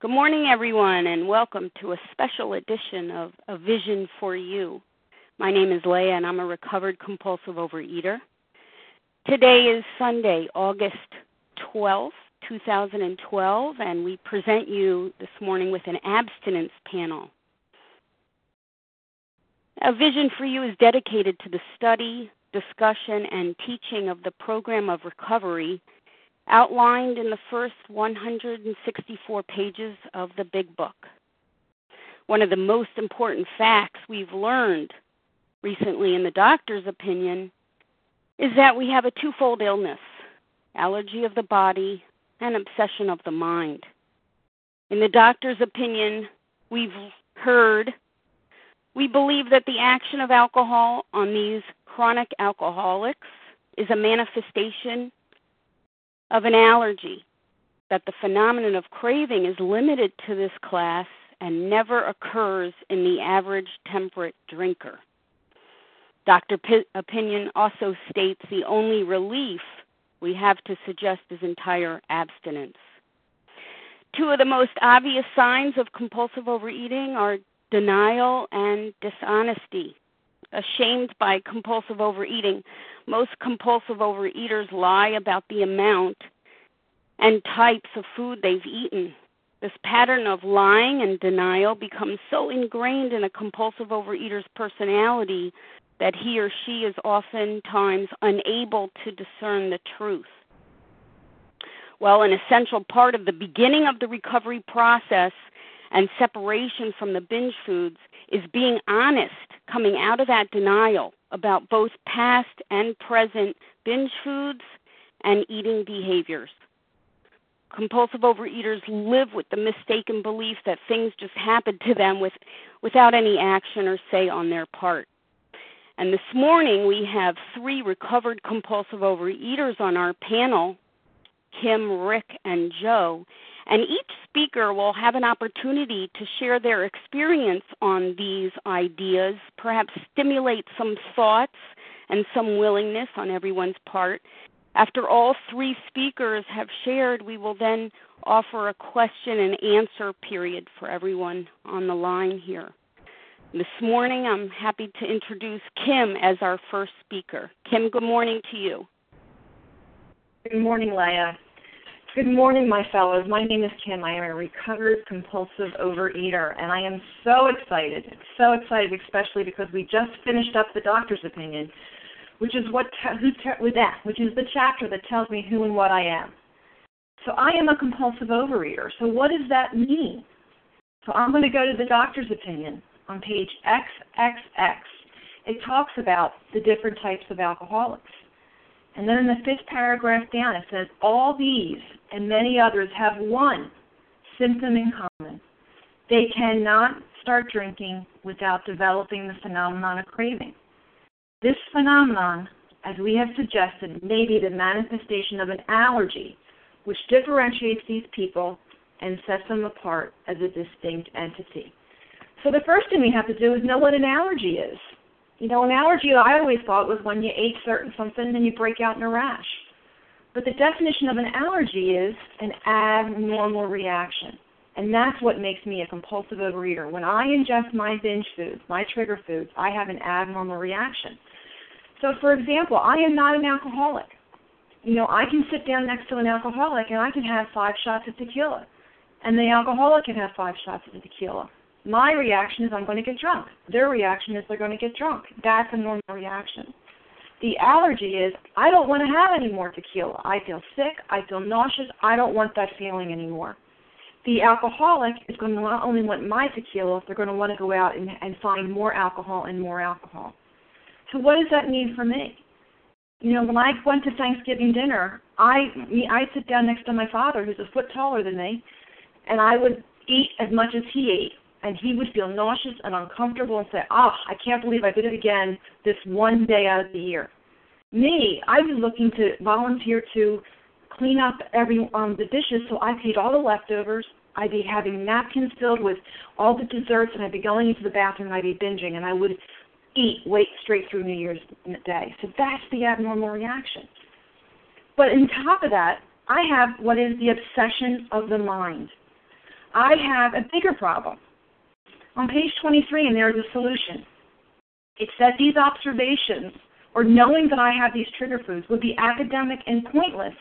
Good morning, everyone, and welcome to a special edition of A Vision for You. My name is Leah, and I'm a recovered compulsive overeater. Today is Sunday, August 12th, 2012, and we present you this morning with an abstinence panel. A Vision for You is dedicated to the study, discussion, and teaching of the program of recovery outlined in the first 164 pages of the Big Book. One of the most important facts we've learned recently, in the doctor's opinion, is that we have a twofold illness allergy of the body and obsession of the mind. In the doctor's opinion, we've heard, we believe that the action of alcohol on these chronic alcoholics is a manifestation of an allergy, that the phenomenon of craving is limited to this class and never occurs in the average temperate drinker. Dr. P- Opinion also states the only relief we have to suggest is entire abstinence. Two of the most obvious signs of compulsive overeating are denial and dishonesty. Ashamed by compulsive overeating, most compulsive overeaters lie about the amount and types of food they've eaten. This pattern of lying and denial becomes so ingrained in a compulsive overeater's personality that he or she is oftentimes unable to discern the truth. Well, an essential part of the beginning of the recovery process and separation from the binge foods is being honest, coming out of that denial about both past and present binge foods and eating behaviors. Compulsive overeaters live with the mistaken belief that things just happen to them with, without any action or say on their part. And this morning we have three recovered compulsive overeaters on our panel Kim, Rick, and Joe. And each speaker will have an opportunity to share their experience on these ideas, perhaps stimulate some thoughts and some willingness on everyone's part. After all three speakers have shared, we will then offer a question and answer period for everyone on the line here. This morning, I'm happy to introduce Kim as our first speaker. Kim, good morning to you. Good morning, Leah. Good morning, my fellows. My name is Kim. I am a recovered compulsive overeater, and I am so excited, so excited, especially because we just finished up the doctor's opinion, which is what with that, which is the chapter that tells me who and what I am. So I am a compulsive overeater. So what does that mean? So I'm going to go to the doctor's opinion on page XXX. It talks about the different types of alcoholics. And then in the fifth paragraph down, it says, All these and many others have one symptom in common. They cannot start drinking without developing the phenomenon of craving. This phenomenon, as we have suggested, may be the manifestation of an allergy, which differentiates these people and sets them apart as a distinct entity. So the first thing we have to do is know what an allergy is. You know, an allergy I always thought was when you ate certain something and you break out in a rash. But the definition of an allergy is an abnormal reaction. And that's what makes me a compulsive overeater. When I ingest my binge foods, my trigger foods, I have an abnormal reaction. So, for example, I am not an alcoholic. You know, I can sit down next to an alcoholic and I can have five shots of tequila. And the alcoholic can have five shots of tequila. My reaction is I'm going to get drunk. Their reaction is they're going to get drunk. That's a normal reaction. The allergy is I don't want to have any more tequila. I feel sick. I feel nauseous. I don't want that feeling anymore. The alcoholic is going to not only want my tequila, they're going to want to go out and, and find more alcohol and more alcohol. So what does that mean for me? You know, when I went to Thanksgiving dinner, I I sit down next to my father, who's a foot taller than me, and I would eat as much as he ate and he would feel nauseous and uncomfortable and say, "Ah, oh, I can't believe I did it again this one day out of the year." Me, I was looking to volunteer to clean up every um the dishes, so I eat all the leftovers. I'd be having napkins filled with all the desserts, and I'd be going into the bathroom and I'd be binging, and I would eat wait straight through New Year's Day. So that's the abnormal reaction. But on top of that, I have what is the obsession of the mind. I have a bigger problem. On page 23, and there's a solution. It said these observations, or knowing that I have these trigger foods, would be academic and pointless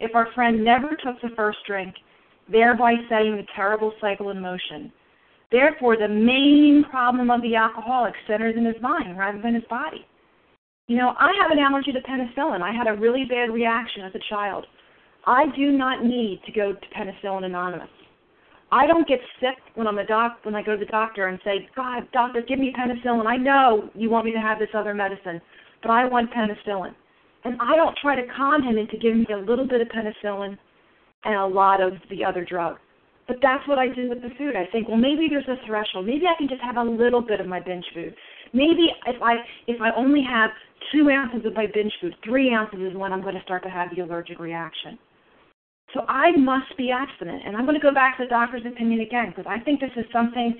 if our friend never took the first drink, thereby setting the terrible cycle in motion. Therefore, the main problem of the alcoholic centers in his mind rather than his body. You know, I have an allergy to penicillin. I had a really bad reaction as a child. I do not need to go to Penicillin Anonymous. I don't get sick when I'm a doc when I go to the doctor and say, God, doctor, give me penicillin. I know you want me to have this other medicine, but I want penicillin. And I don't try to con him into giving me a little bit of penicillin and a lot of the other drug. But that's what I do with the food. I think, well, maybe there's a threshold. Maybe I can just have a little bit of my binge food. Maybe if I if I only have two ounces of my binge food, three ounces is when I'm going to start to have the allergic reaction. So I must be abstinent. And I'm going to go back to the doctor's opinion again because I think this is something,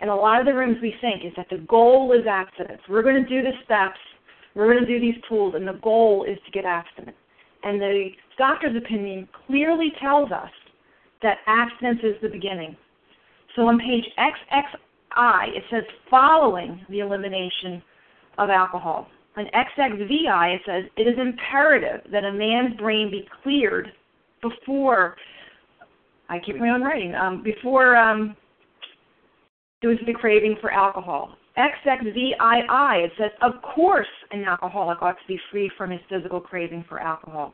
and a lot of the rooms we think is that the goal is abstinence. We're going to do the steps, we're going to do these tools, and the goal is to get abstinent. And the doctor's opinion clearly tells us that abstinence is the beginning. So on page XXI, it says following the elimination of alcohol. On XXVI, it says it is imperative that a man's brain be cleared before I keep my own writing. Um, before um, there was the craving for alcohol. XXVII, it says, of course an alcoholic ought to be free from his physical craving for alcohol.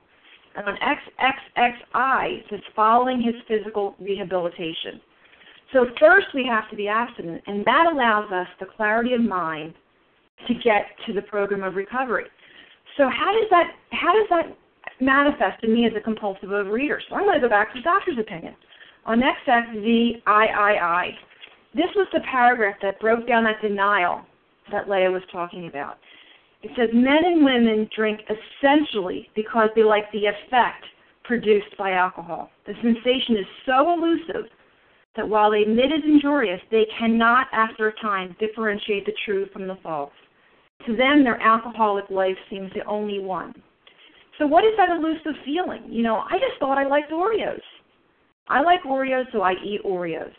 And on XXXI, it says, following his physical rehabilitation. So first we have to be abstinent, and that allows us the clarity of mind to get to the program of recovery. So how does that how does that manifested me as a compulsive overeater. So I'm going to go back to the doctor's opinion. On XXVIII, this was the paragraph that broke down that denial that Leah was talking about. It says men and women drink essentially because they like the effect produced by alcohol. The sensation is so elusive that while they admit it's injurious, they cannot, after a time, differentiate the true from the false. To them, their alcoholic life seems the only one. So what is that elusive feeling? You know, I just thought I liked Oreos. I like Oreos, so I eat Oreos.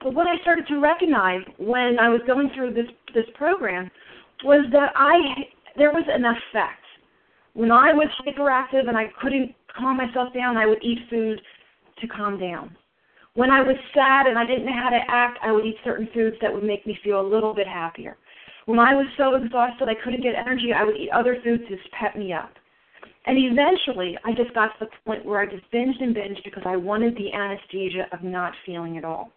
But what I started to recognize when I was going through this this program was that I there was an effect. When I was hyperactive and I couldn't calm myself down, I would eat food to calm down. When I was sad and I didn't know how to act, I would eat certain foods that would make me feel a little bit happier. When I was so exhausted I couldn't get energy, I would eat other foods to pep me up. And eventually, I just got to the point where I just binged and binged because I wanted the anesthesia of not feeling at all.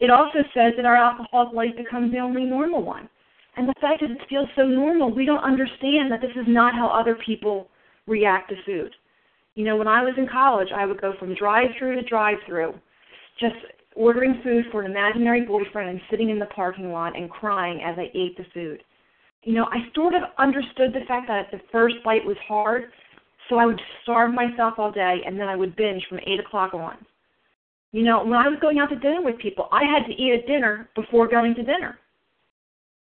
It also says that our alcoholic life becomes the only normal one. And the fact that it feels so normal, we don't understand that this is not how other people react to food. You know, when I was in college, I would go from drive-through to drive-through, just ordering food for an imaginary boyfriend and sitting in the parking lot and crying as I ate the food you know, I sort of understood the fact that the first bite was hard, so I would starve myself all day and then I would binge from 8 o'clock on. You know, when I was going out to dinner with people, I had to eat at dinner before going to dinner.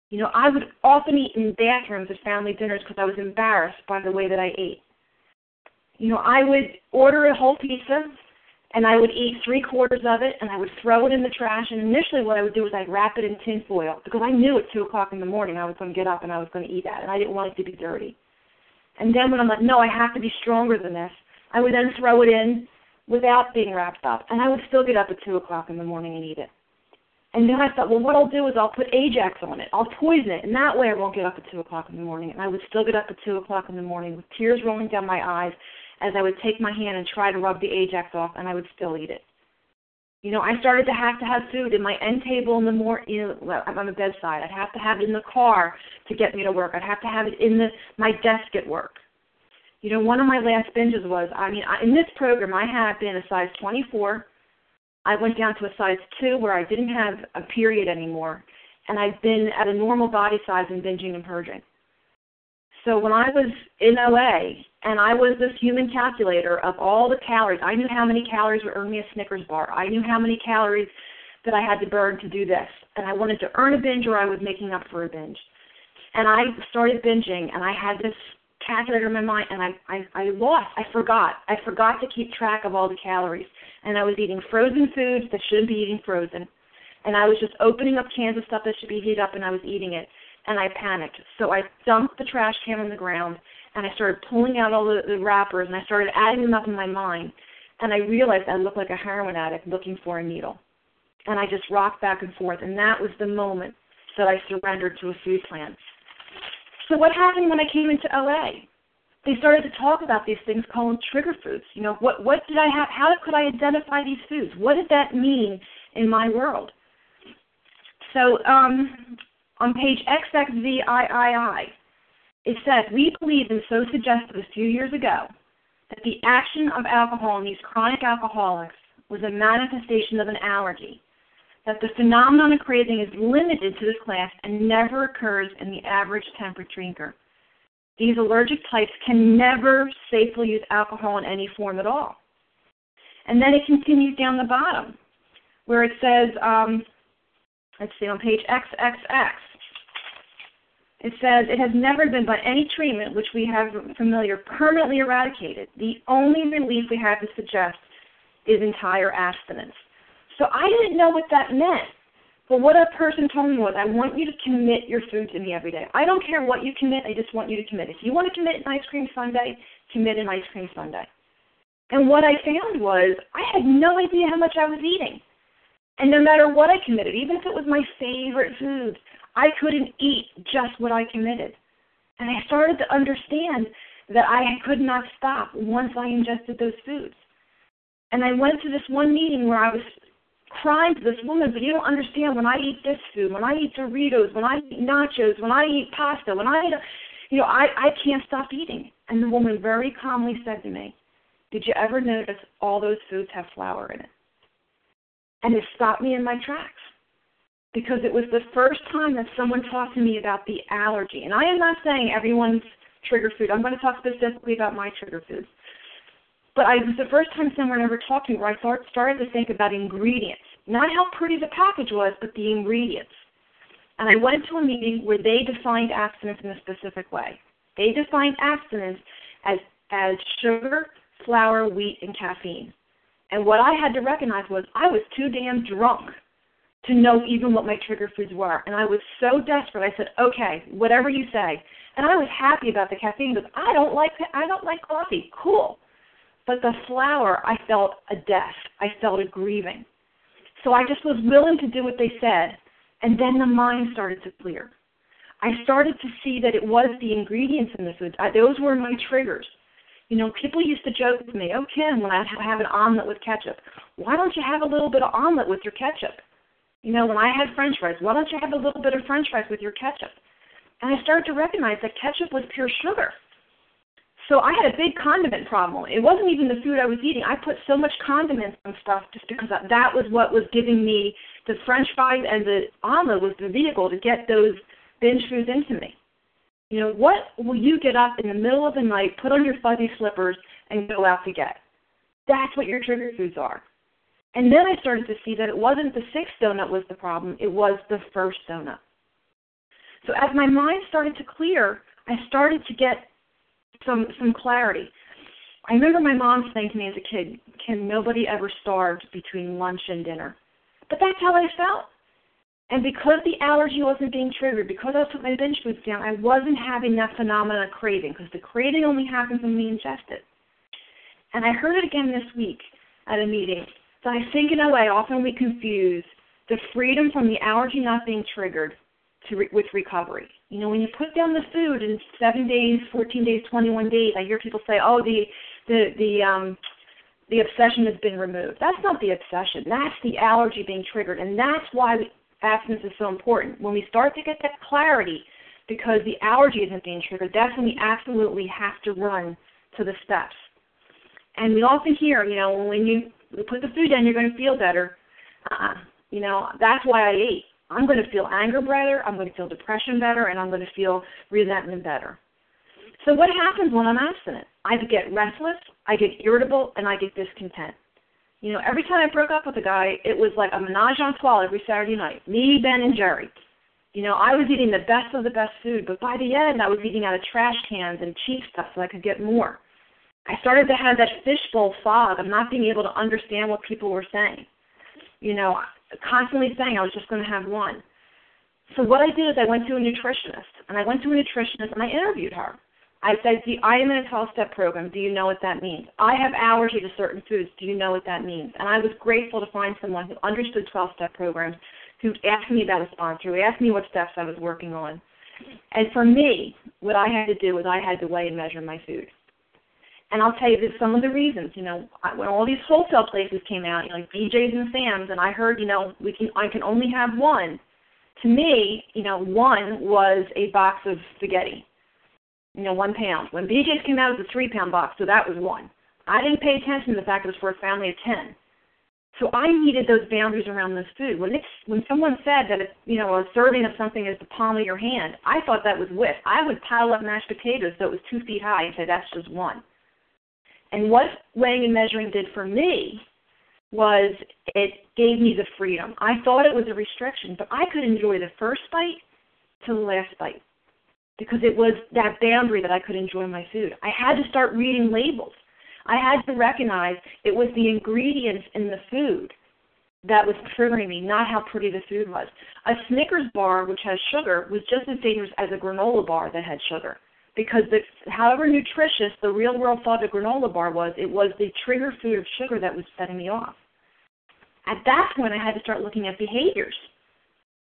You know, I would often eat in bathrooms at family dinners because I was embarrassed by the way that I ate. You know, I would order a whole pizza and I would eat three quarters of it, and I would throw it in the trash. And initially, what I would do was I'd wrap it in tin foil because I knew at two o'clock in the morning I was going to get up and I was going to eat that, and I didn't want it to be dirty. And then when I'm like, no, I have to be stronger than this, I would then throw it in without being wrapped up, and I would still get up at two o'clock in the morning and eat it. And then I thought, well, what I'll do is I'll put Ajax on it. I'll poison it, and that way I won't get up at two o'clock in the morning. And I would still get up at two o'clock in the morning with tears rolling down my eyes as I would take my hand and try to rub the Ajax off, and I would still eat it. You know, I started to have to have food in my end table in the more you know, on the bedside. I'd have to have it in the car to get me to work. I'd have to have it in the my desk at work. You know, one of my last binges was, I mean, I, in this program, I had been a size 24. I went down to a size 2 where I didn't have a period anymore, and I've been at a normal body size and binging and purging. So when I was in OA and I was this human calculator of all the calories, I knew how many calories would earn me a Snickers bar. I knew how many calories that I had to burn to do this. And I wanted to earn a binge or I was making up for a binge. And I started binging and I had this calculator in my mind, and I, I I lost. I forgot. I forgot to keep track of all the calories, and I was eating frozen foods that shouldn't be eating frozen, and I was just opening up cans of stuff that should be heated up, and I was eating it, and I panicked. So I dumped the trash can on the ground, and I started pulling out all the, the wrappers, and I started adding them up in my mind, and I realized I looked like a heroin addict looking for a needle, and I just rocked back and forth, and that was the moment that I surrendered to a food plan. So what happened when I came into LA? They started to talk about these things called trigger foods. You know, what what did I have? How could I identify these foods? What did that mean in my world? So um, on page XXVIII, it says, We believe, and so suggested a few years ago, that the action of alcohol in these chronic alcoholics was a manifestation of an allergy, that the phenomenon of craving is limited to this class and never occurs in the average temperate drinker. These allergic types can never safely use alcohol in any form at all. And then it continues down the bottom where it says, um, let's see, on page XXX, it says it has never been by any treatment which we have familiar permanently eradicated. The only relief we have to suggest is entire abstinence. So I didn't know what that meant. But what a person told me was, I want you to commit your food to me every day. I don't care what you commit, I just want you to commit. If you want to commit an ice cream sundae, commit an ice cream sundae. And what I found was, I had no idea how much I was eating. And no matter what I committed, even if it was my favorite food, I couldn't eat just what I committed. And I started to understand that I could not stop once I ingested those foods. And I went to this one meeting where I was crying to this woman, but you don't understand when I eat this food, when I eat Doritos, when I eat nachos, when I eat pasta, when I eat, you know, I, I can't stop eating. And the woman very calmly said to me, Did you ever notice all those foods have flour in it? And it stopped me in my tracks because it was the first time that someone talked to me about the allergy. And I am not saying everyone's trigger food. I'm going to talk specifically about my trigger foods. But it was the first time someone ever talked to me where I start, started to think about ingredients. Not how pretty the package was, but the ingredients. And I went to a meeting where they defined abstinence in a specific way. They defined abstinence as, as sugar, flour, wheat, and caffeine. And what I had to recognize was I was too damn drunk to know even what my trigger foods were. And I was so desperate. I said, "Okay, whatever you say." And I was happy about the caffeine because I don't like I don't like coffee. Cool. But the flour, I felt a death. I felt a grieving. So I just was willing to do what they said, and then the mind started to clear. I started to see that it was the ingredients in the food. I, those were my triggers. You know, people used to joke with me, "Oh, Kim, when I have an omelet with ketchup, why don't you have a little bit of omelet with your ketchup?" You know, when I had French fries, why don't you have a little bit of French fries with your ketchup? And I started to recognize that ketchup was pure sugar. So I had a big condiment problem. It wasn't even the food I was eating. I put so much condiments on stuff just because that was what was giving me the French fries and the omelet was the vehicle to get those binge foods into me. You know, what will you get up in the middle of the night, put on your fuzzy slippers, and go out to get? That's what your trigger foods are. And then I started to see that it wasn't the sixth donut was the problem, it was the first donut. So as my mind started to clear, I started to get some some clarity. I remember my mom saying to me as a kid, "Kim nobody ever starved between lunch and dinner?" But that's how I felt. And because the allergy wasn't being triggered, because I put my binge foods down, I wasn't having that phenomenon of craving because the craving only happens when we ingest it. And I heard it again this week at a meeting. So I think in a way, often we confuse the freedom from the allergy not being triggered re- with recovery. You know, when you put down the food in seven days, fourteen days, twenty-one days, I hear people say, "Oh, the the the um the obsession has been removed." That's not the obsession. That's the allergy being triggered, and that's why abstinence is so important. When we start to get that clarity, because the allergy isn't being triggered, that's when we absolutely have to run to the steps. And we often hear, you know, when you put the food down, you're going to feel better. Uh, you know, that's why I ate. I'm going to feel anger better, I'm going to feel depression better, and I'm going to feel resentment better. So what happens when I'm abstinent? I get restless, I get irritable, and I get discontent. You know, every time I broke up with a guy, it was like a menage a trois every Saturday night. Me, Ben, and Jerry. You know, I was eating the best of the best food, but by the end, I was eating out of trash cans and cheap stuff so I could get more. I started to have that fishbowl fog of not being able to understand what people were saying. You know, constantly saying I was just going to have one. So what I did is I went to a nutritionist, and I went to a nutritionist and I interviewed her. I said, Do, I am in a 12 step program. Do you know what that means? I have allergy to certain foods. Do you know what that means? And I was grateful to find someone who understood 12 step programs, who asked me about a sponsor, who asked me what steps I was working on. And for me, what I had to do was I had to weigh and measure my food. And I'll tell you that some of the reasons, you know, when all these wholesale places came out, you know, like BJ's and Sam's, and I heard, you know, we can I can only have one. To me, you know, one was a box of spaghetti, you know, one pound. When BJ's came out, it was a three pound box, so that was one. I didn't pay attention to the fact it was for a family of ten. So I needed those boundaries around this food. When it's when someone said that it's you know a serving of something is the palm of your hand, I thought that was width. I would pile up mashed potatoes so it was two feet high and say that's just one. And what weighing and measuring did for me was it gave me the freedom. I thought it was a restriction, but I could enjoy the first bite to the last bite because it was that boundary that I could enjoy my food. I had to start reading labels. I had to recognize it was the ingredients in the food that was triggering me, not how pretty the food was. A Snickers bar, which has sugar, was just as dangerous as a granola bar that had sugar because the, however nutritious the real world thought a granola bar was, it was the trigger food of sugar that was setting me off. At that point, I had to start looking at behaviors.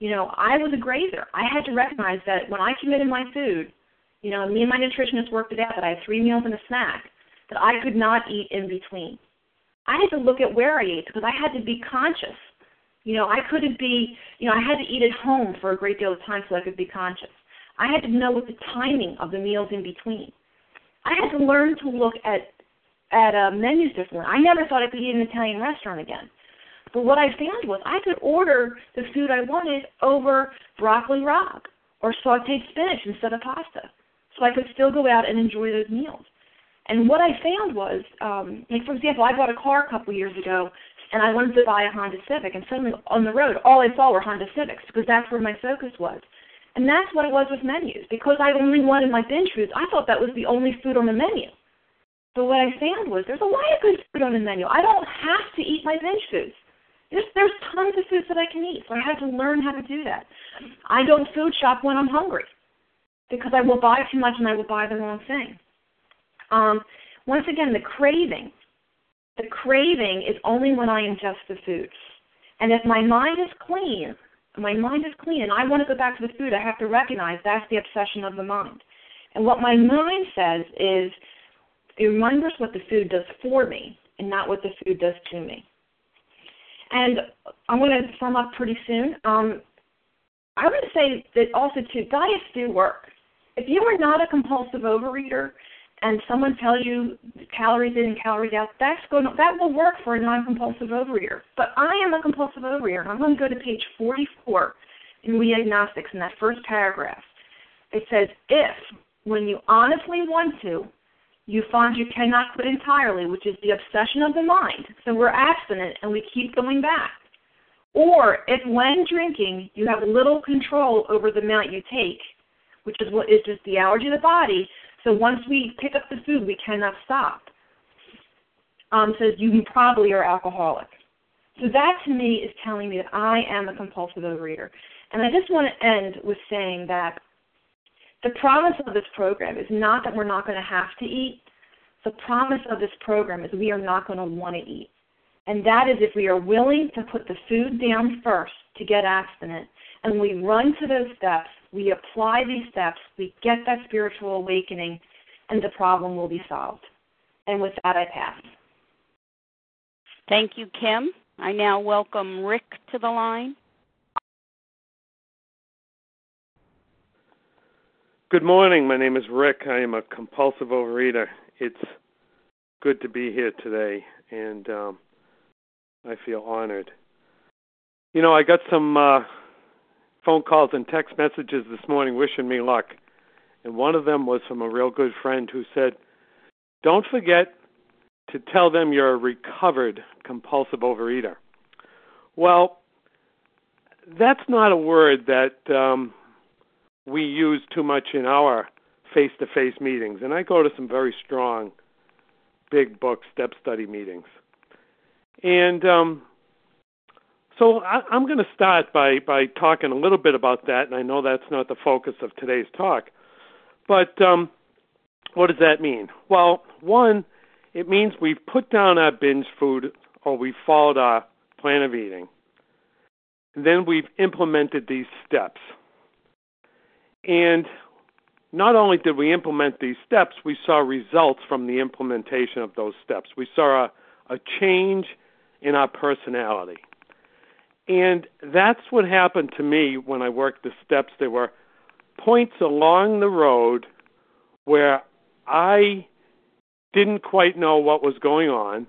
You know, I was a grazer. I had to recognize that when I committed my food, you know, me and my nutritionist worked it out that I had three meals and a snack, that I could not eat in between. I had to look at where I ate because I had to be conscious. You know, I couldn't be, you know, I had to eat at home for a great deal of time so I could be conscious. I had to know the timing of the meals in between. I had to learn to look at at uh, menus differently. I never thought I could eat an Italian restaurant again. But what I found was I could order the food I wanted over broccoli rabe or sauteed spinach instead of pasta. So I could still go out and enjoy those meals. And what I found was, um, like for example, I bought a car a couple years ago and I wanted to buy a Honda Civic and suddenly on the road all I saw were Honda Civics because that's where my focus was. And that's what it was with menus. Because I only wanted my binge foods, I thought that was the only food on the menu. But what I found was there's a lot of good food on the menu. I don't have to eat my binge foods. There's, there's tons of foods that I can eat, so I have to learn how to do that. I don't food shop when I'm hungry because I will buy too much and I will buy the wrong thing. Um, once again, the craving. The craving is only when I ingest the foods. And if my mind is clean, my mind is clean and I want to go back to the food, I have to recognize that's the obsession of the mind. And what my mind says is it remembers what the food does for me and not what the food does to me. And I'm going to sum up pretty soon. Um, I would say that also too, diets do work. If you are not a compulsive overeater, and someone tells you calories in and calories out, that's going to, that will work for a non-compulsive overeater. But I am a compulsive overeater. I'm going to go to page 44 in We Agnostics in that first paragraph. It says, if, when you honestly want to, you find you cannot quit entirely, which is the obsession of the mind, so we're abstinent and we keep going back. Or if when drinking you have little control over the amount you take, which is what is just the allergy of the body, so once we pick up the food, we cannot stop. Um, says you probably are alcoholic. So that to me is telling me that I am a compulsive overeater. And I just want to end with saying that the promise of this program is not that we're not going to have to eat. The promise of this program is we are not going to want to eat. And that is if we are willing to put the food down first to get abstinent and we run to those steps we apply these steps, we get that spiritual awakening, and the problem will be solved. And with that, I pass. Thank you, Kim. I now welcome Rick to the line. Good morning. My name is Rick. I am a compulsive overeater. It's good to be here today, and um, I feel honored. You know, I got some uh, phone calls and text messages this morning wishing me luck. And one of them was from a real good friend who said, Don't forget to tell them you're a recovered compulsive overeater. Well, that's not a word that um, we use too much in our face-to-face meetings, and I go to some very strong, big book step study meetings, and um, so I, I'm going to start by by talking a little bit about that, and I know that's not the focus of today's talk, but um, what does that mean? Well, one, it means we've put down our binge food or we've followed our plan of eating. And then we've implemented these steps. And not only did we implement these steps, we saw results from the implementation of those steps. We saw a, a change in our personality. And that's what happened to me when I worked the steps. There were points along the road where I didn't quite know what was going on,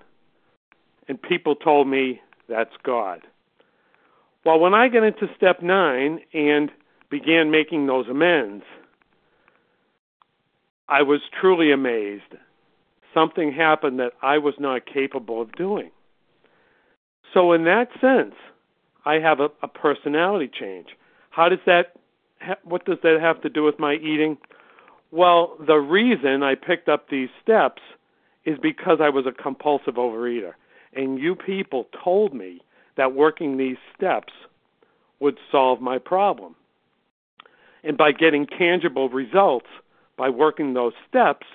and people told me that's God. Well, when I got into step nine and began making those amends, I was truly amazed. Something happened that I was not capable of doing. So, in that sense, I have a, a personality change. How does that? Ha- What does that have to do with my eating? Well, the reason I picked up these steps is because I was a compulsive overeater. And you people told me that working these steps would solve my problem. And by getting tangible results, by working those steps,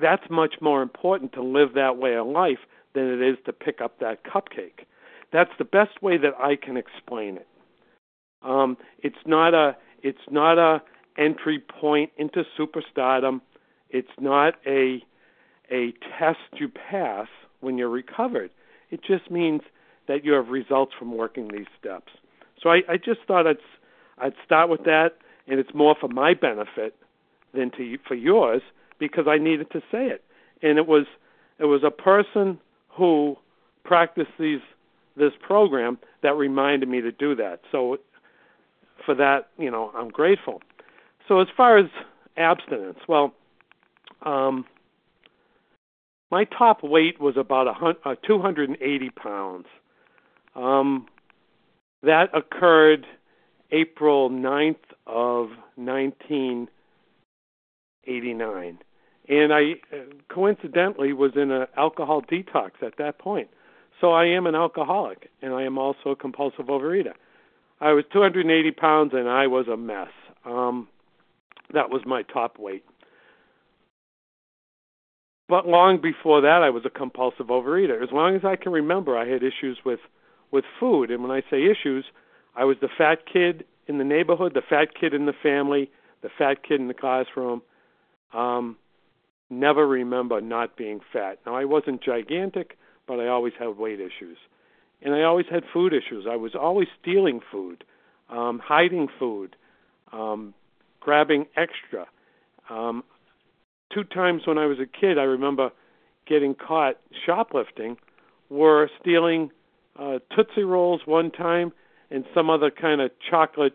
that's much more important to live that way of life than it is to pick up that cupcake. That's the best way that I can explain it. Um, it's not a it's not a entry point into superstardom. It's not a a test you pass when you're recovered. It just means that you have results from working these steps. So I, I just thought I'd I'd start with that, and it's more for my benefit than to for yours because I needed to say it. And it was it was a person who practiced these this program that reminded me to do that. So for that, you know, I'm grateful. So as far as abstinence, well, um, my top weight was about a, uh, 280 pounds. Um, that occurred April 9th of 1989. And I uh, coincidentally was in an alcohol detox at that point. So I am an alcoholic, and I am also a compulsive overeater. I was 280 pounds, and I was a mess. Um, that was my top weight. But long before that, I was a compulsive overeater. As long as I can remember, I had issues with with food. And when I say issues, I was the fat kid in the neighborhood, the fat kid in the family, the fat kid in the classroom. Um, never remember not being fat. Now I wasn't gigantic, but I always had weight issues, and I always had food issues. I was always stealing food, um, hiding food, um, grabbing extra. Um, two times when I was a kid, I remember getting caught shoplifting, were stealing uh, Tootsie Rolls one time and some other kind of chocolate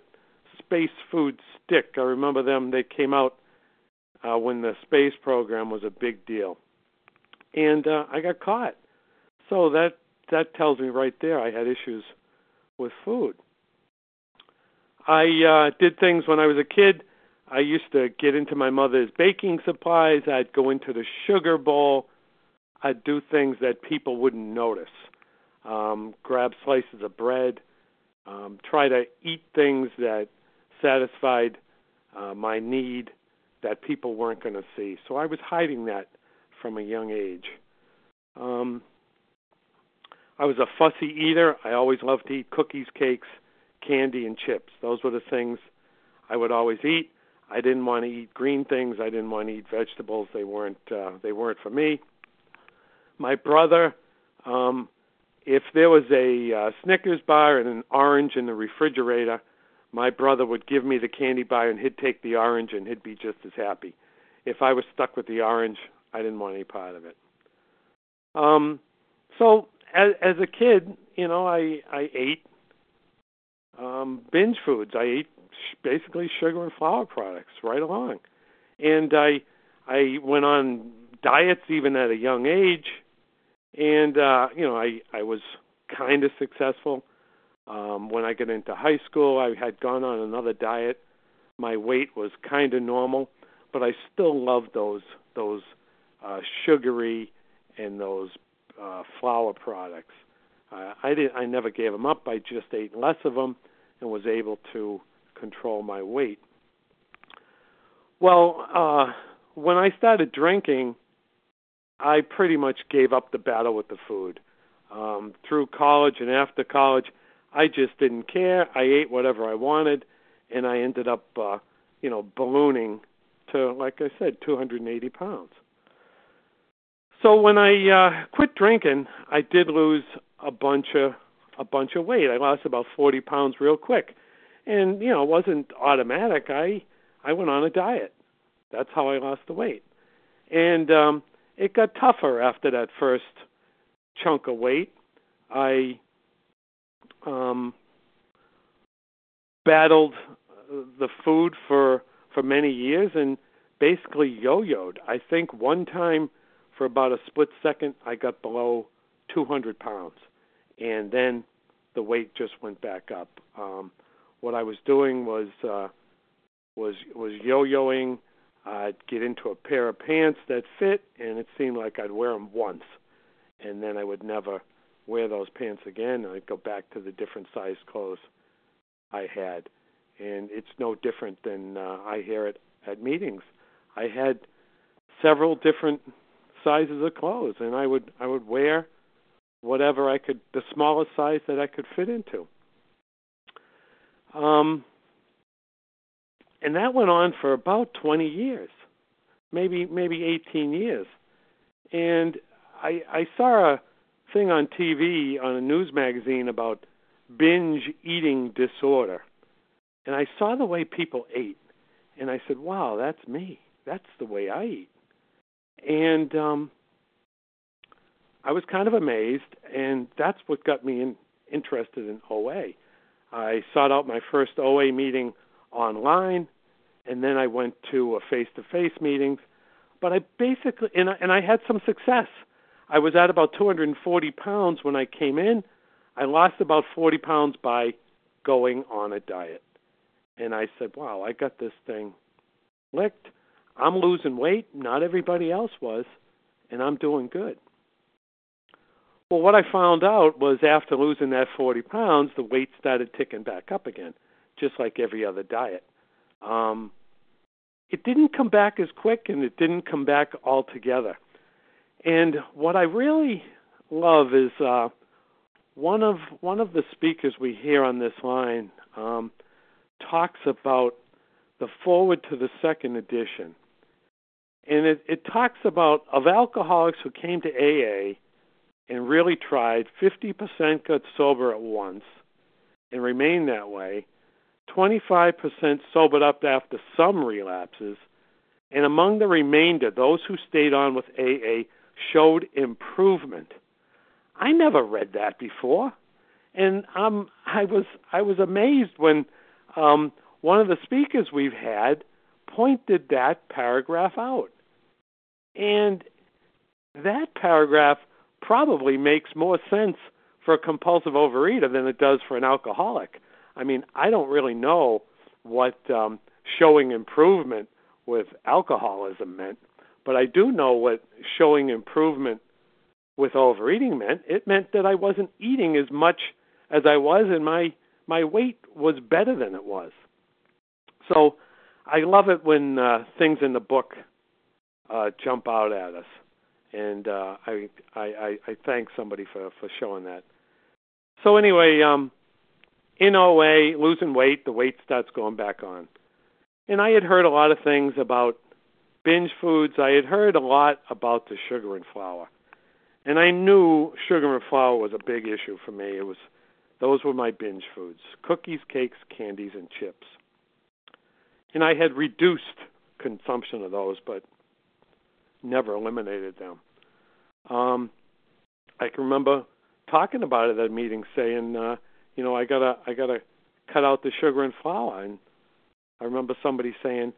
space food stick. I remember them. They came out uh, when the space program was a big deal, and uh, I got caught. So that that tells me right there I had issues with food. I uh, did things when I was a kid I used to get into my mother's baking supplies. I'd go into the sugar bowl. I'd do things that people wouldn't notice. Um, grab slices of bread. Um, try to eat things that satisfied uh, my need that people weren't going to see. So I was hiding that from a young age. Um, I was a fussy eater. I always loved to eat cookies, cakes, candy, and chips. Those were the things I would always eat. I didn't want to eat green things. I didn't want to eat vegetables. They weren't uh, they weren't for me. My brother, um, if there was a uh, Snickers bar and an orange in the refrigerator, my brother would give me the candy bar and he'd take the orange and he'd be just as happy. If I was stuck with the orange, I didn't want any part of it. Um, so as, a kid, you know, I I ate um, binge foods. I ate basically sugar and flour products right along. And I I went on diets even at a young age, and uh, you know I I was kind of successful. Um, when I got into high school, I had gone on another diet. My weight was kind of normal, but I still loved those those uh, sugary and those uh, flour products. Uh, I did. I never gave them up. I just ate less of them and was able to control my weight. Well, uh, when I started drinking, I pretty much gave up the battle with the food. Um, through college and after college, I just didn't care. I ate whatever I wanted, and I ended up, uh, you know, ballooning to, like I said, 280 pounds. So when I uh, quit drinking, I did lose a bunch of a bunch of weight. I lost about 40 pounds real quick, and you know, it wasn't automatic. I I went on a diet. That's how I lost the weight, and um, it got tougher after that first chunk of weight. I um, battled the food for for many years and basically yo-yoed. I think one time for about a split second I got below 200 pounds, and then the weight just went back up. Um, what I was doing was uh, was was yo-yoing. I'd get into a pair of pants that fit, and it seemed like I'd wear them once, and then I would never wear those pants again. I'd go back to the different size clothes I had, and it's no different than uh, I hear it at meetings. I had several different sizes of clothes, and I would I would wear whatever I could, the smallest size that I could fit into. Um, and that went on for about 20 years, maybe maybe 18 years. And I I saw a thing on TV on a news magazine about binge eating disorder. And I saw the way people ate and I said, "Wow, that's me. That's the way I eat." And um I was kind of amazed and that's what got me in, interested in OA. I sought out my first OA meeting online and then I went to a face-to-face meetings. But I basically and I, and I had some success. I was at about 240 pounds when I came in. I lost about 40 pounds by going on a diet. And I said, "Wow, I got this thing licked. I'm losing weight. Not everybody else was, and I'm doing good." Well, what I found out was after losing that 40 pounds, the weight started ticking back up again, just like every other diet. Um, it didn't come back as quick and it didn't come back altogether. And what I really love is uh, one of one of the speakers we hear on this line um, talks about the foreword to the second edition, and it, it talks about of alcoholics who came to AA and really tried. Fifty percent got sober at once and remained that way. 25% sobered up after some relapses, and among the remainder, those who stayed on with AA showed improvement. I never read that before, and um, I was I was amazed when um, one of the speakers we've had pointed that paragraph out, and that paragraph probably makes more sense for a compulsive overeater than it does for an alcoholic. I mean, I don't really know what um, showing improvement with alcoholism meant, but I do know what showing improvement with overeating meant. It meant that I wasn't eating as much as I was, and my my weight was better than it was. So I love it when uh, things in the book uh, jump out at us, and uh, I, I I I thank somebody for for showing that. So anyway, um, in OA, losing weight, the weight starts going back on. And I had heard a lot of things about binge foods. I had heard a lot about the sugar and flour. And I knew sugar and flour was a big issue for me. It was those were my binge foods: cookies, cakes, candies, and chips. And I had reduced consumption of those, but never eliminated them. Um, I can remember talking about it at a meeting, saying, uh, you know, I gotta I gotta cut out the sugar and flour. And I remember somebody saying,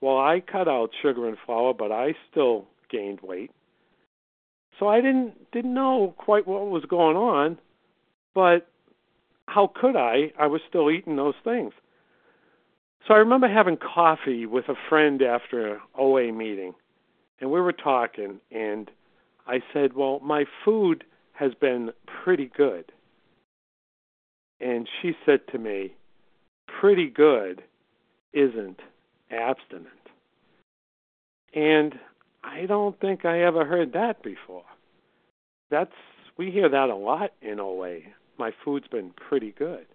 well, I cut out sugar and flour, but I still gained weight. So I didn't didn't know quite what was going on, but how could I? I was still eating those things. So I remember having coffee with a friend after an OA meeting, and we were talking, and I said, Well, my food has been pretty good. And she said to me, Pretty good isn't abstinent. And I don't think I ever heard that before. That's we hear that a lot in OA. My food's been pretty good.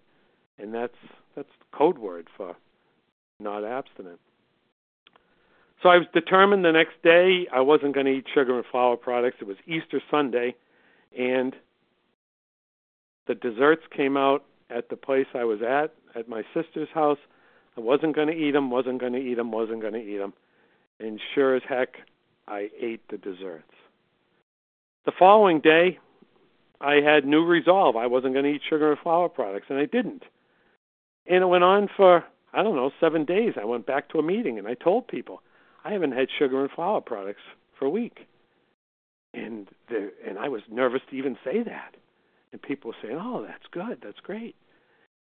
And that's that's code word for not abstinent. So I was determined the next day I wasn't going to eat sugar and flour products. It was Easter Sunday and the desserts came out at the place I was at at my sister's house. I wasn't going to eat them, wasn't going to eat them, wasn't going to eat them. And sure as heck, I ate the desserts. The following day, I had new resolve. I wasn't going to eat sugar and flour products, and I didn't. And it went on for, I don't know, seven days. I went back to a meeting and I told people, I haven't had sugar and flour products for a week. And the, and I was nervous to even say that. And people were saying, "Oh, that's good. That's great."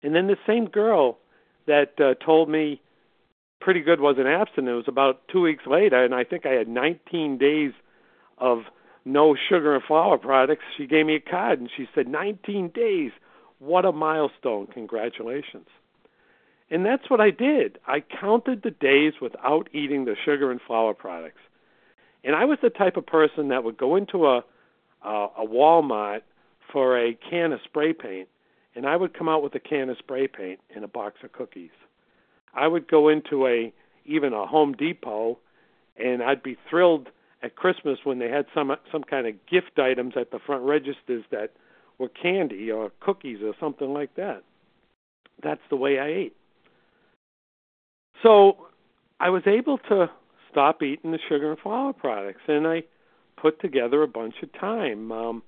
And then the same girl that uh, told me pretty good wasn't abstinent. It was about two weeks later, and I think I had 19 days of no sugar and flour products. She gave me a card and she said, 19 days. What a milestone. Congratulations. And that's what I did. I counted the days without eating the sugar and flour products. And I was the type of person that would go into a a, a Walmart for a can of spray paint, and I would come out with a can of spray paint and a box of cookies. I would go into a even a Home Depot, and I'd be thrilled at Christmas when they had some some kind of gift items at the front registers that were candy or cookies or something like that. That's the way I ate. So I was able to stop eating the sugar and flour products, and I put together a bunch of time. Um,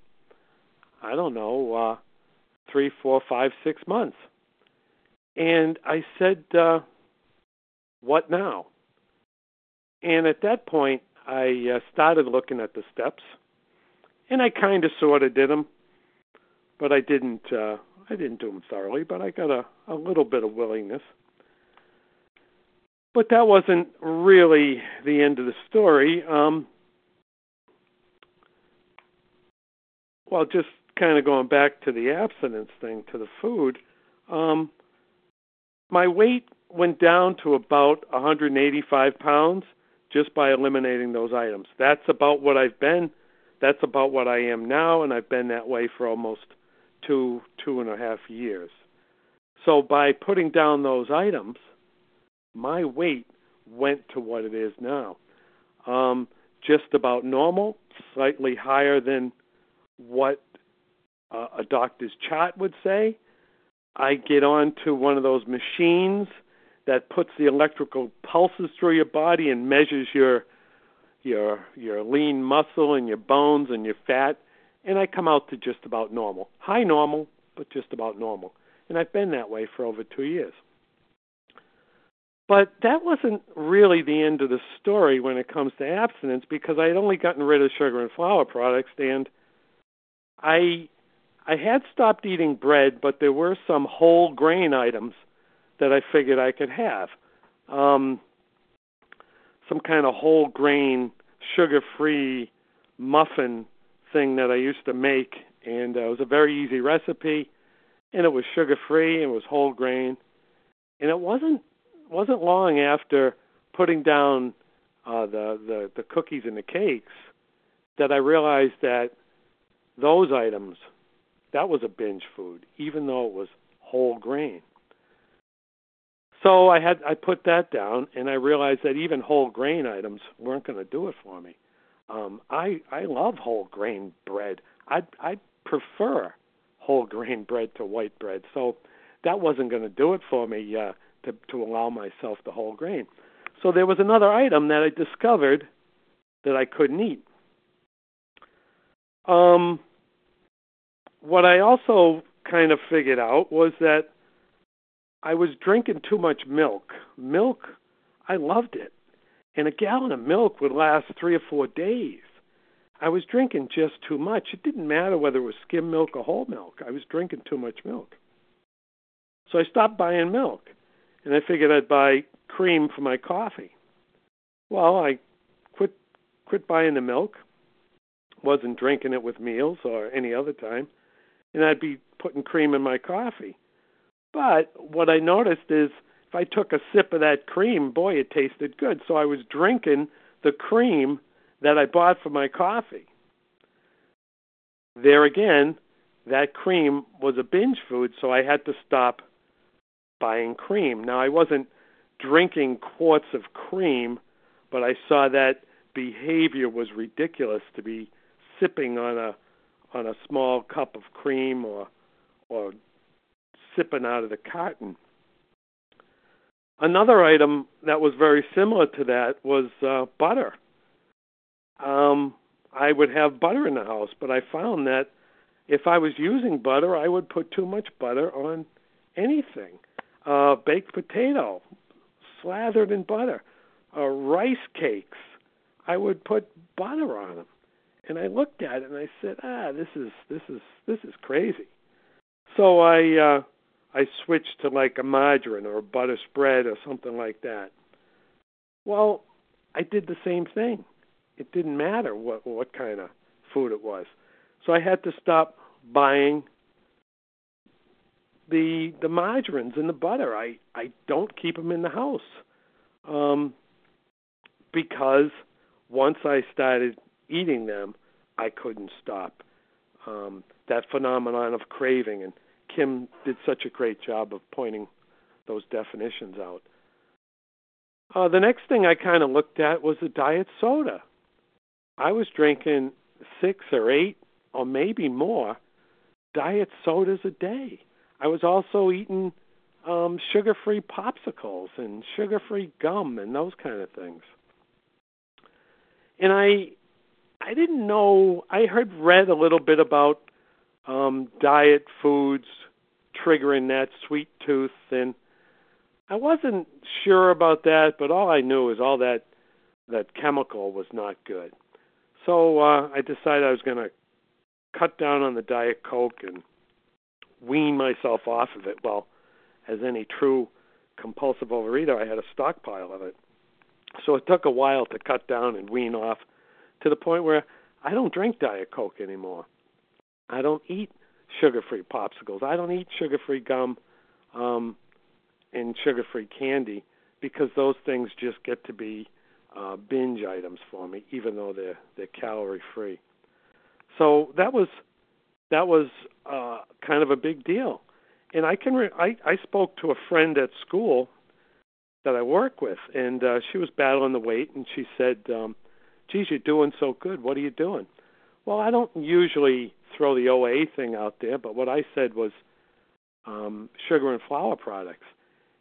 I don't know, uh, three, four, five, six months. And I said, uh, what now? And at that point, I uh, started looking at the steps, and I kind of sort of did them, but I didn't. Uh, I didn't do them thoroughly, but I got a, a little bit of willingness. But that wasn't really the end of the story. Um, well, just kind of going back to the abstinence thing, to the food, um, my weight went down to about 185 pounds just by eliminating those items. That's about what I've been. That's about what I am now, and I've been that way for almost two, two and a half years. So by putting down those items, my weight went to what it is now. Um, just about normal, slightly higher than what uh, a doctor's chart would say. I get onto one of those machines that puts the electrical pulses through your body and measures your your your lean muscle and your bones and your fat and I come out to just about normal. High normal, but just about normal. And I've been that way for over 2 years. But that wasn't really the end of the story when it comes to abstinence because I had only gotten rid of sugar and flour products and I I had stopped eating bread, but there were some whole grain items that I figured I could have. Um, some kind of whole grain, sugar free muffin thing that I used to make, and uh, it was a very easy recipe, and it was sugar free, and it was whole grain, and it wasn't wasn't long after putting down uh, the, the the cookies and the cakes that I realized that those items that was a binge food, even though it was whole grain. So I had I put that down, and I realized that even whole grain items weren't going to do it for me. Um, I I love whole grain bread. I I prefer whole grain bread to white bread. So that wasn't going to do it for me uh, to to allow myself the whole grain. So there was another item that I discovered that I couldn't eat. Um, what I also kind of figured out was that I was drinking too much milk. Milk, I loved it. And a gallon of milk would last three or four days. I was drinking just too much. It didn't matter whether it was skim milk or whole milk. I was drinking too much milk. So I stopped buying milk, and I figured I'd buy cream for my coffee. Well, I quit quit buying the milk, wasn't drinking it with meals or any other time, and I'd be putting cream in my coffee. But what I noticed is if I took a sip of that cream, boy, it tasted good. So I was drinking the cream that I bought for my coffee. There again, that cream was a binge food, so I had to stop buying cream. Now, I wasn't drinking quarts of cream, but I saw that behavior was ridiculous to be sipping on a on a small cup of cream or or sipping out of the carton. Another item that was very similar to that was uh, butter. Um, I would have butter in the house, but I found that if I was using butter, I would put too much butter on anything. Uh, baked potato, slathered in butter. Uh, rice cakes, I would put butter on them. And I looked at it and I said, "Ah, this is this is this is crazy." So I uh, I switched to like a margarine or a butter spread or something like that. Well, I did the same thing. It didn't matter what what kind of food it was. So I had to stop buying the the margarines and the butter. I I don't keep them in the house. Um because once I started eating them, I couldn't stop. Um that phenomenon of craving and Kim did such a great job of pointing those definitions out. Uh, the next thing I kind of looked at was the diet soda. I was drinking six or eight or maybe more diet sodas a day. I was also eating um, sugar-free popsicles and sugar-free gum and those kind of things. And I I didn't know. I heard read a little bit about um, diet foods triggering that sweet tooth, and I wasn't sure about that. But all I knew is all that that chemical was not good. So uh, I decided I was going to cut down on the diet coke and wean myself off of it. Well, as any true compulsive overeater, I had a stockpile of it. So it took a while to cut down and wean off to the point where I don't drink Diet Coke anymore. I don't eat sugar-free popsicles. I don't eat sugar-free gum um, and sugar-free candy because those things just get to be uh, binge items for me, even though they're they're calorie-free. So that was that was uh, kind of a big deal. And I can re- I I spoke to a friend at school that I work with, and uh, she was battling the weight, and she said, um, "Geez, you're doing so good. What are you doing?" Well, I don't usually throw the OA thing out there, but what I said was um, sugar and flour products,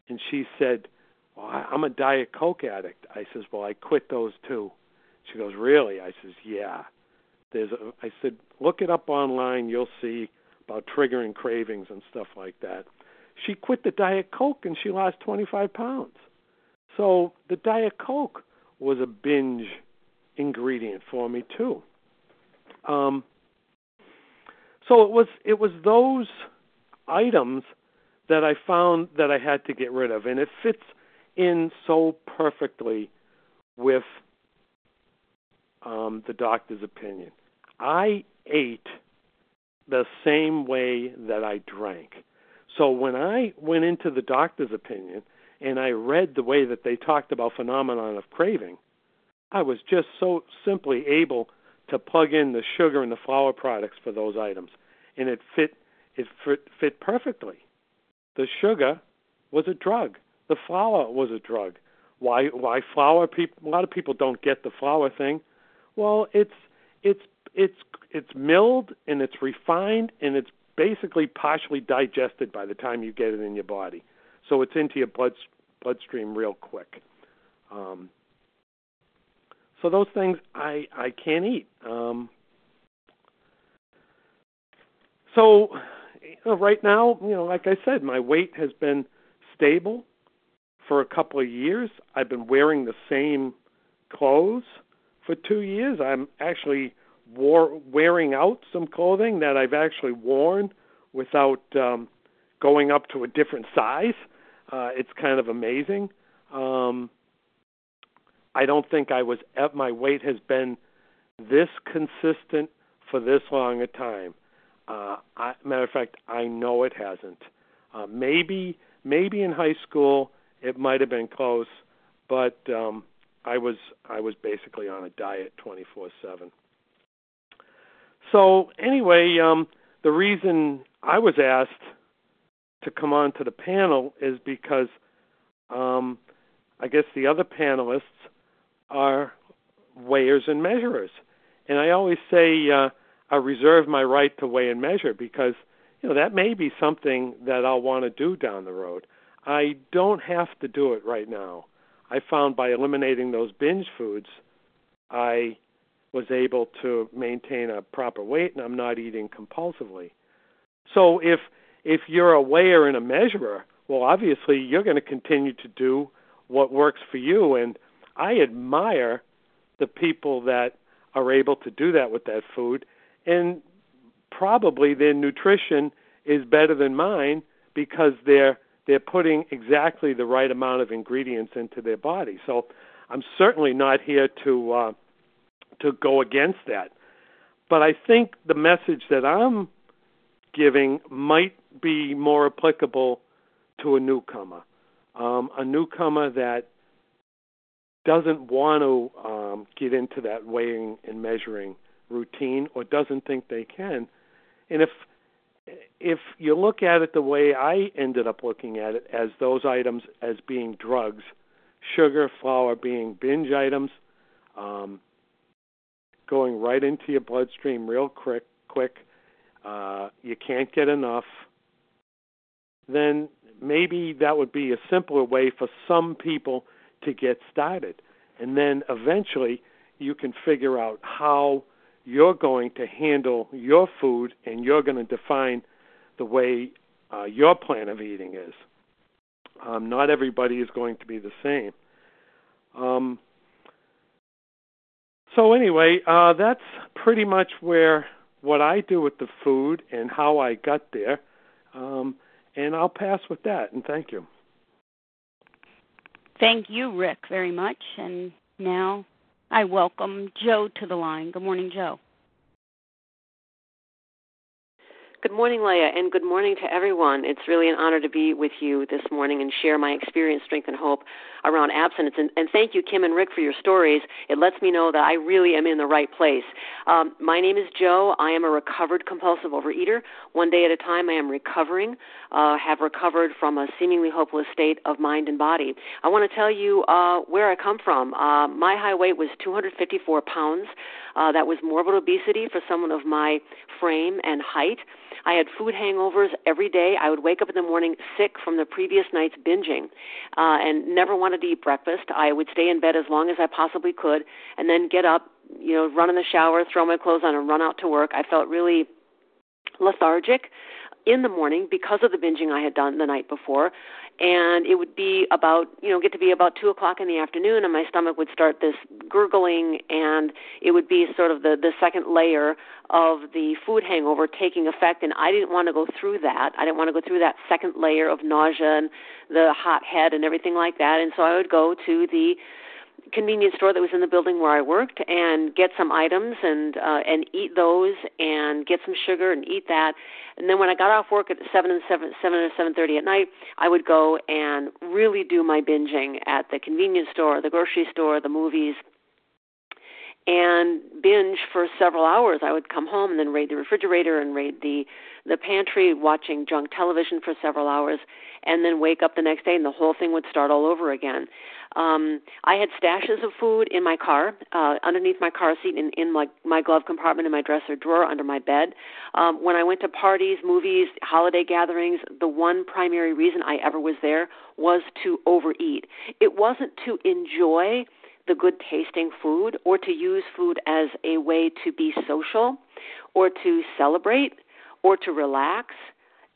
and she said, "Well, I, I'm a Diet Coke addict." I says, "Well, I quit those too." She goes, "Really?" I says, "Yeah." There's a, I said, look it up online. You'll see about triggering cravings and stuff like that. She quit the Diet Coke and she lost 25 pounds. So the Diet Coke was a binge ingredient for me too. Um, so it was it was those items that I found that I had to get rid of, and it fits in so perfectly with um, the doctor's opinion. I ate the same way that I drank. So when I went into the doctor's opinion and I read the way that they talked about phenomenon of craving, I was just so simply able to plug in the sugar and the flour products for those items, and it fit it fit, fit perfectly. The sugar was a drug. The flour was a drug. Why why flour? People a lot of people don't get the flour thing. Well, it's it's it's it's milled and it's refined and it's basically partially digested by the time you get it in your body. So it's into your blood bloodstream real quick. Um, so those things I I can't eat. Um, so you know, right now, you know, like I said, my weight has been stable for a couple of years. I've been wearing the same clothes for two years. I'm actually wore, wearing out some clothing that I've actually worn without um, going up to a different size. Uh, it's kind of amazing. Um, I don't think I was at my weight has been this consistent for this long a time. Uh, I, matter of fact, I know it hasn't. Uh, maybe maybe in high school it might have been close, but um, I was I was basically on a diet 24/7. So anyway, um, the reason I was asked to come on to the panel is because um, I guess the other panelists are weighers and measurers, and I always say uh, I reserve my right to weigh and measure because you know that may be something that I'll want to do down the road. I don't have to do it right now. I found by eliminating those binge foods, I was able to maintain a proper weight and I'm not eating compulsively. So if if you're a weigher and a measurer, well obviously you're going to continue to do what works for you and I admire the people that are able to do that with that food and probably their nutrition is better than mine because they're they're putting exactly the right amount of ingredients into their body. So I'm certainly not here to uh, to go against that. But I think the message that I'm giving might be more applicable to a newcomer, um, a newcomer that doesn't want to um, get into that weighing and measuring routine or doesn't think they can. And if if you look at it the way I ended up looking at it, as those items as being drugs, sugar, flour being binge items, um, going right into your bloodstream real quick, quick, uh, you can't get enough, then maybe that would be a simpler way for some people to get started. And then eventually you can figure out how you're going to handle your food and you're going to define the way uh, your plan of eating is. Um, not everybody is going to be the same. Um, so anyway, uh, that's pretty much where what I do with the food and how I got there. Um, and I'll pass with that. And thank you. Thank you, Rick, very much. And now I welcome Joe to the line. Good morning, Joe. Good morning, Leah, and good morning to everyone. It's really an honor to be with you this morning and share my experience, strength, and hope around abstinence. And, and thank you, Kim and Rick, for your stories. It lets me know that I really am in the right place. Um, my name is Joe. I am a recovered compulsive overeater. One day at a time, I am recovering, uh, have recovered from a seemingly hopeless state of mind and body. I want to tell you uh, where I come from. Uh, my high weight was 254 pounds. Uh, that was morbid obesity for someone of my frame and height. I had food hangovers every day. I would wake up in the morning sick from the previous night's binging uh, and never wanted to eat breakfast. I would stay in bed as long as I possibly could and then get up, you know, run in the shower, throw my clothes on, and run out to work. I felt really lethargic in the morning because of the binging I had done the night before. And it would be about you know get to be about two o'clock in the afternoon and my stomach would start this gurgling and it would be sort of the the second layer of the food hangover taking effect. And i didn't want to go through that. I didn't want to go through that second layer of nausea and the hot head and everything like that. And so i would go to the convenience store that was in the building where I worked and get some items and uh, and eat those and get some sugar and eat that. And then when I got off work at seven and seven seven or seven thirty at night, I would go and really do my binging at the convenience store, the grocery store, the movies, and binge for several hours. I would come home and then raid the refrigerator and raid the the pantry, watching junk television for several hours, and then wake up the next day and the whole thing would start all over again. Um, I had stashes of food in my car, uh, underneath my car seat, in, in my, my glove compartment in my dresser drawer, under my bed. Um, when I went to parties, movies, holiday gatherings, the one primary reason I ever was there was to overeat. It wasn't to enjoy the good tasting food or to use food as a way to be social or to celebrate or to relax.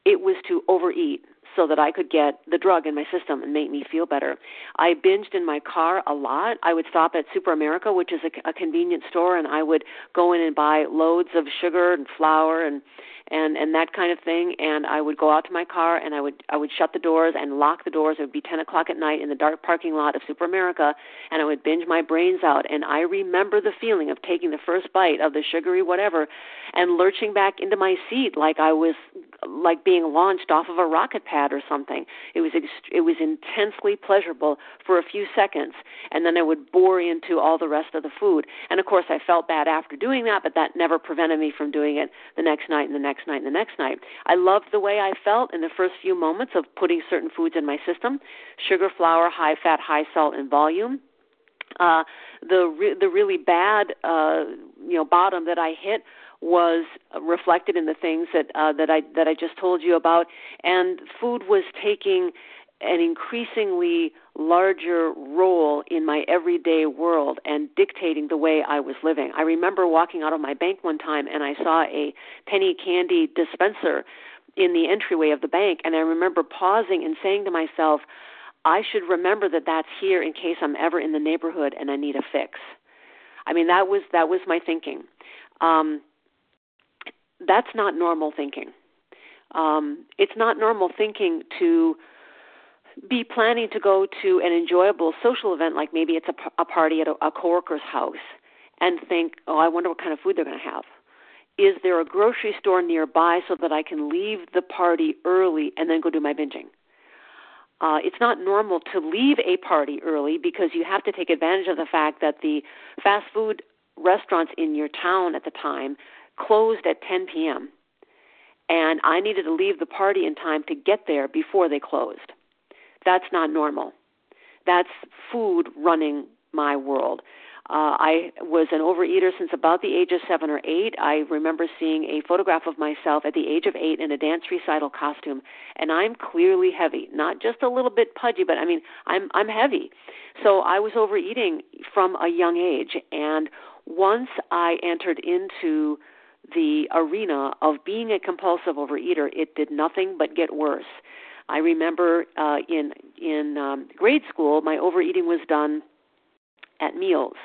It was to overeat so that I could get the drug in my system and make me feel better. I binged in my car a lot. I would stop at Super America, which is a, a convenience store, and I would go in and buy loads of sugar and flour and and and that kind of thing and i would go out to my car and i would i would shut the doors and lock the doors. It would be ten o'clock at night in the dark parking lot of super america and i would binge my brains out and i remember the feeling of taking the first bite of the sugary whatever and lurching back into my seat like i was like being launched off of a rocket pad or something. It was it was intensely pleasurable for a few seconds and then i would bore into all the rest of the food. And of course i felt bad after doing that but that never prevented me from doing it the next night and the next next night and the next night. I loved the way I felt in the first few moments of putting certain foods in my system sugar, flour, high fat, high salt, and volume. Uh, the re- the really bad uh, you know bottom that I hit was reflected in the things that uh, that I that I just told you about, and food was taking an increasingly larger role in my everyday world and dictating the way I was living. I remember walking out of my bank one time and I saw a penny candy dispenser in the entryway of the bank and I remember pausing and saying to myself, I should remember that that's here in case I'm ever in the neighborhood and I need a fix. I mean that was that was my thinking. Um that's not normal thinking. Um it's not normal thinking to be planning to go to an enjoyable social event, like maybe it's a, a party at a, a coworker's house, and think, oh, I wonder what kind of food they're going to have. Is there a grocery store nearby so that I can leave the party early and then go do my binging? Uh, it's not normal to leave a party early because you have to take advantage of the fact that the fast food restaurants in your town at the time closed at 10 p.m. And I needed to leave the party in time to get there before they closed. That's not normal. That's food running my world. Uh, I was an overeater since about the age of seven or eight. I remember seeing a photograph of myself at the age of eight in a dance recital costume, and I'm clearly heavy, not just a little bit pudgy, but I mean I'm I'm heavy. So I was overeating from a young age, and once I entered into the arena of being a compulsive overeater, it did nothing but get worse. I remember uh, in in um, grade school, my overeating was done at meals.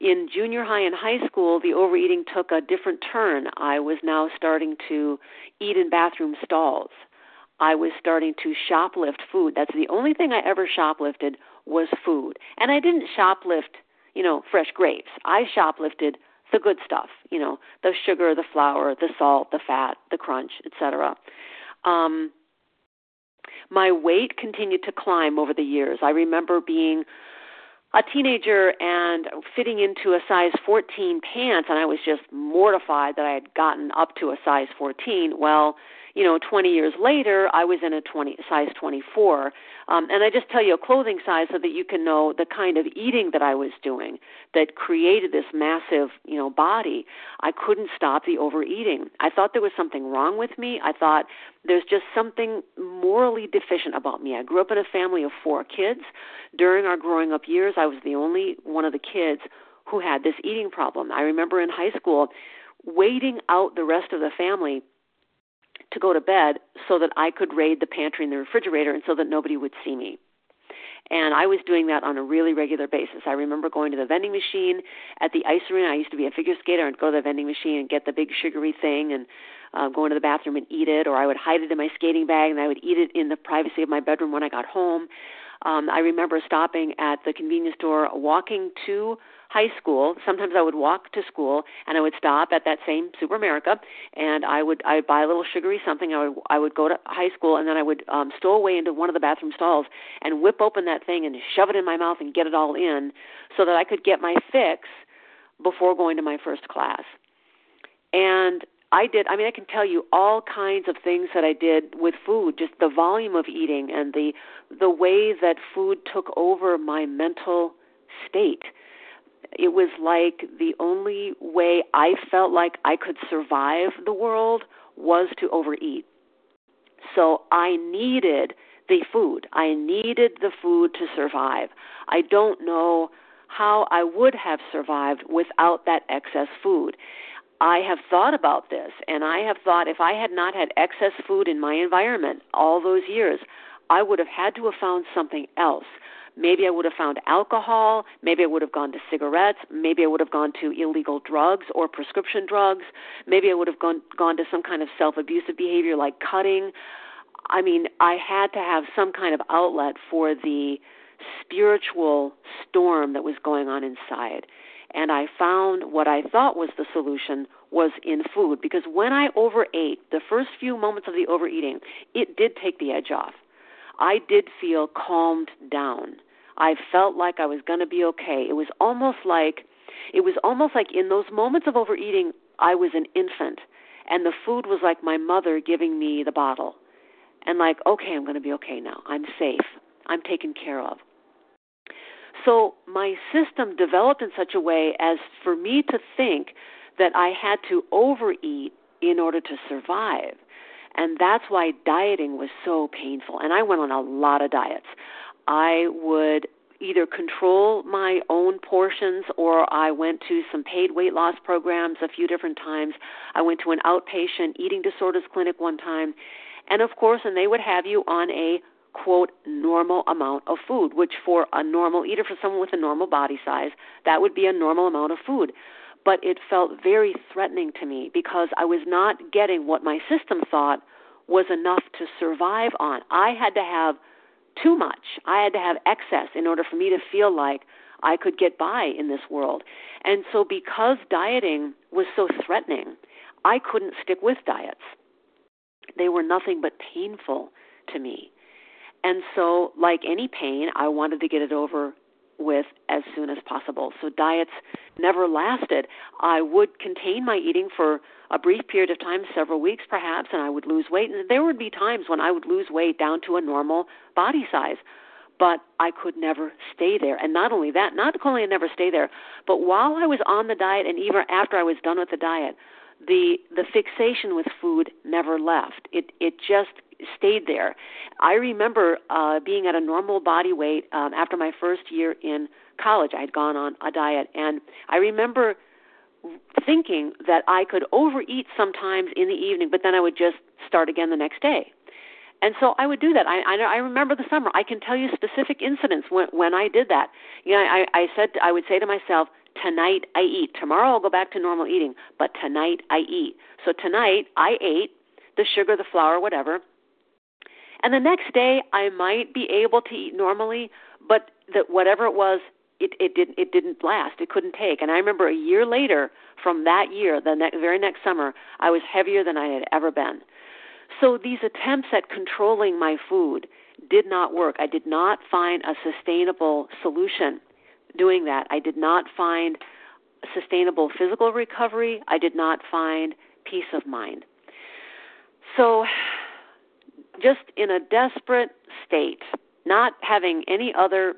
In junior high and high school, the overeating took a different turn. I was now starting to eat in bathroom stalls. I was starting to shoplift food. That's the only thing I ever shoplifted was food. And I didn't shoplift, you know, fresh grapes. I shoplifted the good stuff, you know, the sugar, the flour, the salt, the fat, the crunch, etc. Um, my weight continued to climb over the years. I remember being a teenager and fitting into a size 14 pants, and I was just mortified that I had gotten up to a size 14. Well, you know, 20 years later, I was in a 20 size 24. Um, and I just tell you a clothing size so that you can know the kind of eating that I was doing that created this massive, you know, body. I couldn't stop the overeating. I thought there was something wrong with me. I thought there's just something morally deficient about me. I grew up in a family of four kids. During our growing up years, I was the only one of the kids who had this eating problem. I remember in high school waiting out the rest of the family to go to bed so that I could raid the pantry and the refrigerator and so that nobody would see me. And I was doing that on a really regular basis. I remember going to the vending machine at the ice arena. I used to be a figure skater and go to the vending machine and get the big sugary thing and uh, go into the bathroom and eat it, or I would hide it in my skating bag and I would eat it in the privacy of my bedroom when I got home. Um, I remember stopping at the convenience store, walking to high school. Sometimes I would walk to school and I would stop at that same Super America and I would I would buy a little sugary something. I would I would go to high school and then I would um stow away into one of the bathroom stalls and whip open that thing and shove it in my mouth and get it all in so that I could get my fix before going to my first class. And I did I mean I can tell you all kinds of things that I did with food, just the volume of eating and the the way that food took over my mental state it was like the only way I felt like I could survive the world was to overeat. So I needed the food. I needed the food to survive. I don't know how I would have survived without that excess food. I have thought about this, and I have thought if I had not had excess food in my environment all those years, I would have had to have found something else. Maybe I would have found alcohol. Maybe I would have gone to cigarettes. Maybe I would have gone to illegal drugs or prescription drugs. Maybe I would have gone gone to some kind of self-abusive behavior like cutting. I mean, I had to have some kind of outlet for the spiritual storm that was going on inside. And I found what I thought was the solution was in food because when I overate, the first few moments of the overeating, it did take the edge off. I did feel calmed down. I felt like I was going to be okay. It was almost like it was almost like in those moments of overeating, I was an infant and the food was like my mother giving me the bottle. And like, okay, I'm going to be okay now. I'm safe. I'm taken care of. So my system developed in such a way as for me to think that I had to overeat in order to survive. And that's why dieting was so painful. And I went on a lot of diets. I would either control my own portions or I went to some paid weight loss programs a few different times. I went to an outpatient eating disorders clinic one time. And of course, and they would have you on a quote normal amount of food, which for a normal eater, for someone with a normal body size, that would be a normal amount of food. But it felt very threatening to me because I was not getting what my system thought was enough to survive on. I had to have too much. I had to have excess in order for me to feel like I could get by in this world. And so, because dieting was so threatening, I couldn't stick with diets. They were nothing but painful to me. And so, like any pain, I wanted to get it over with as soon as possible. So, diets never lasted. I would contain my eating for a brief period of time, several weeks perhaps, and I would lose weight. And there would be times when I would lose weight down to a normal body size. But I could never stay there. And not only that, not only I never stay there, but while I was on the diet and even after I was done with the diet, the the fixation with food never left. It it just stayed there. I remember uh, being at a normal body weight um, after my first year in college. I had gone on a diet, and I remember thinking that I could overeat sometimes in the evening, but then I would just start again the next day. And so I would do that. I, I I remember the summer. I can tell you specific incidents when when I did that. You know, I I said I would say to myself, tonight I eat. Tomorrow I'll go back to normal eating, but tonight I eat. So tonight I ate the sugar, the flour, whatever, and the next day, I might be able to eat normally, but that whatever it was, it it didn't it didn't last. It couldn't take. And I remember a year later, from that year, the ne- very next summer, I was heavier than I had ever been. So these attempts at controlling my food did not work. I did not find a sustainable solution doing that. I did not find sustainable physical recovery. I did not find peace of mind. So just in a desperate state, not having any other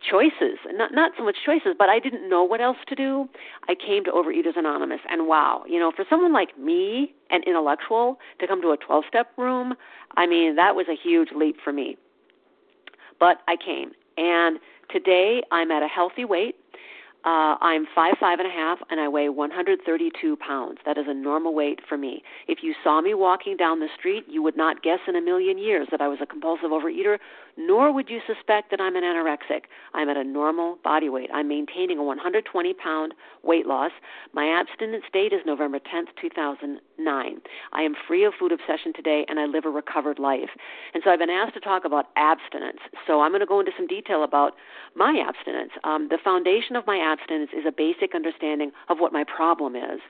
choices not not so much choices but i didn't know what else to do. I came to overeaters anonymous and wow you know for someone like me an intellectual to come to a 12 step room i mean that was a huge leap for me. But i came and today i'm at a healthy weight uh, I'm five five and a half, and I weigh 132 pounds. That is a normal weight for me. If you saw me walking down the street, you would not guess in a million years that I was a compulsive overeater, nor would you suspect that I'm an anorexic. I'm at a normal body weight. I'm maintaining a 120 pound weight loss. My abstinence date is November 10th, 2009. I am free of food obsession today, and I live a recovered life. And so I've been asked to talk about abstinence. So I'm going to go into some detail about my abstinence. Um, the foundation of my abstinence is a basic understanding of what my problem is.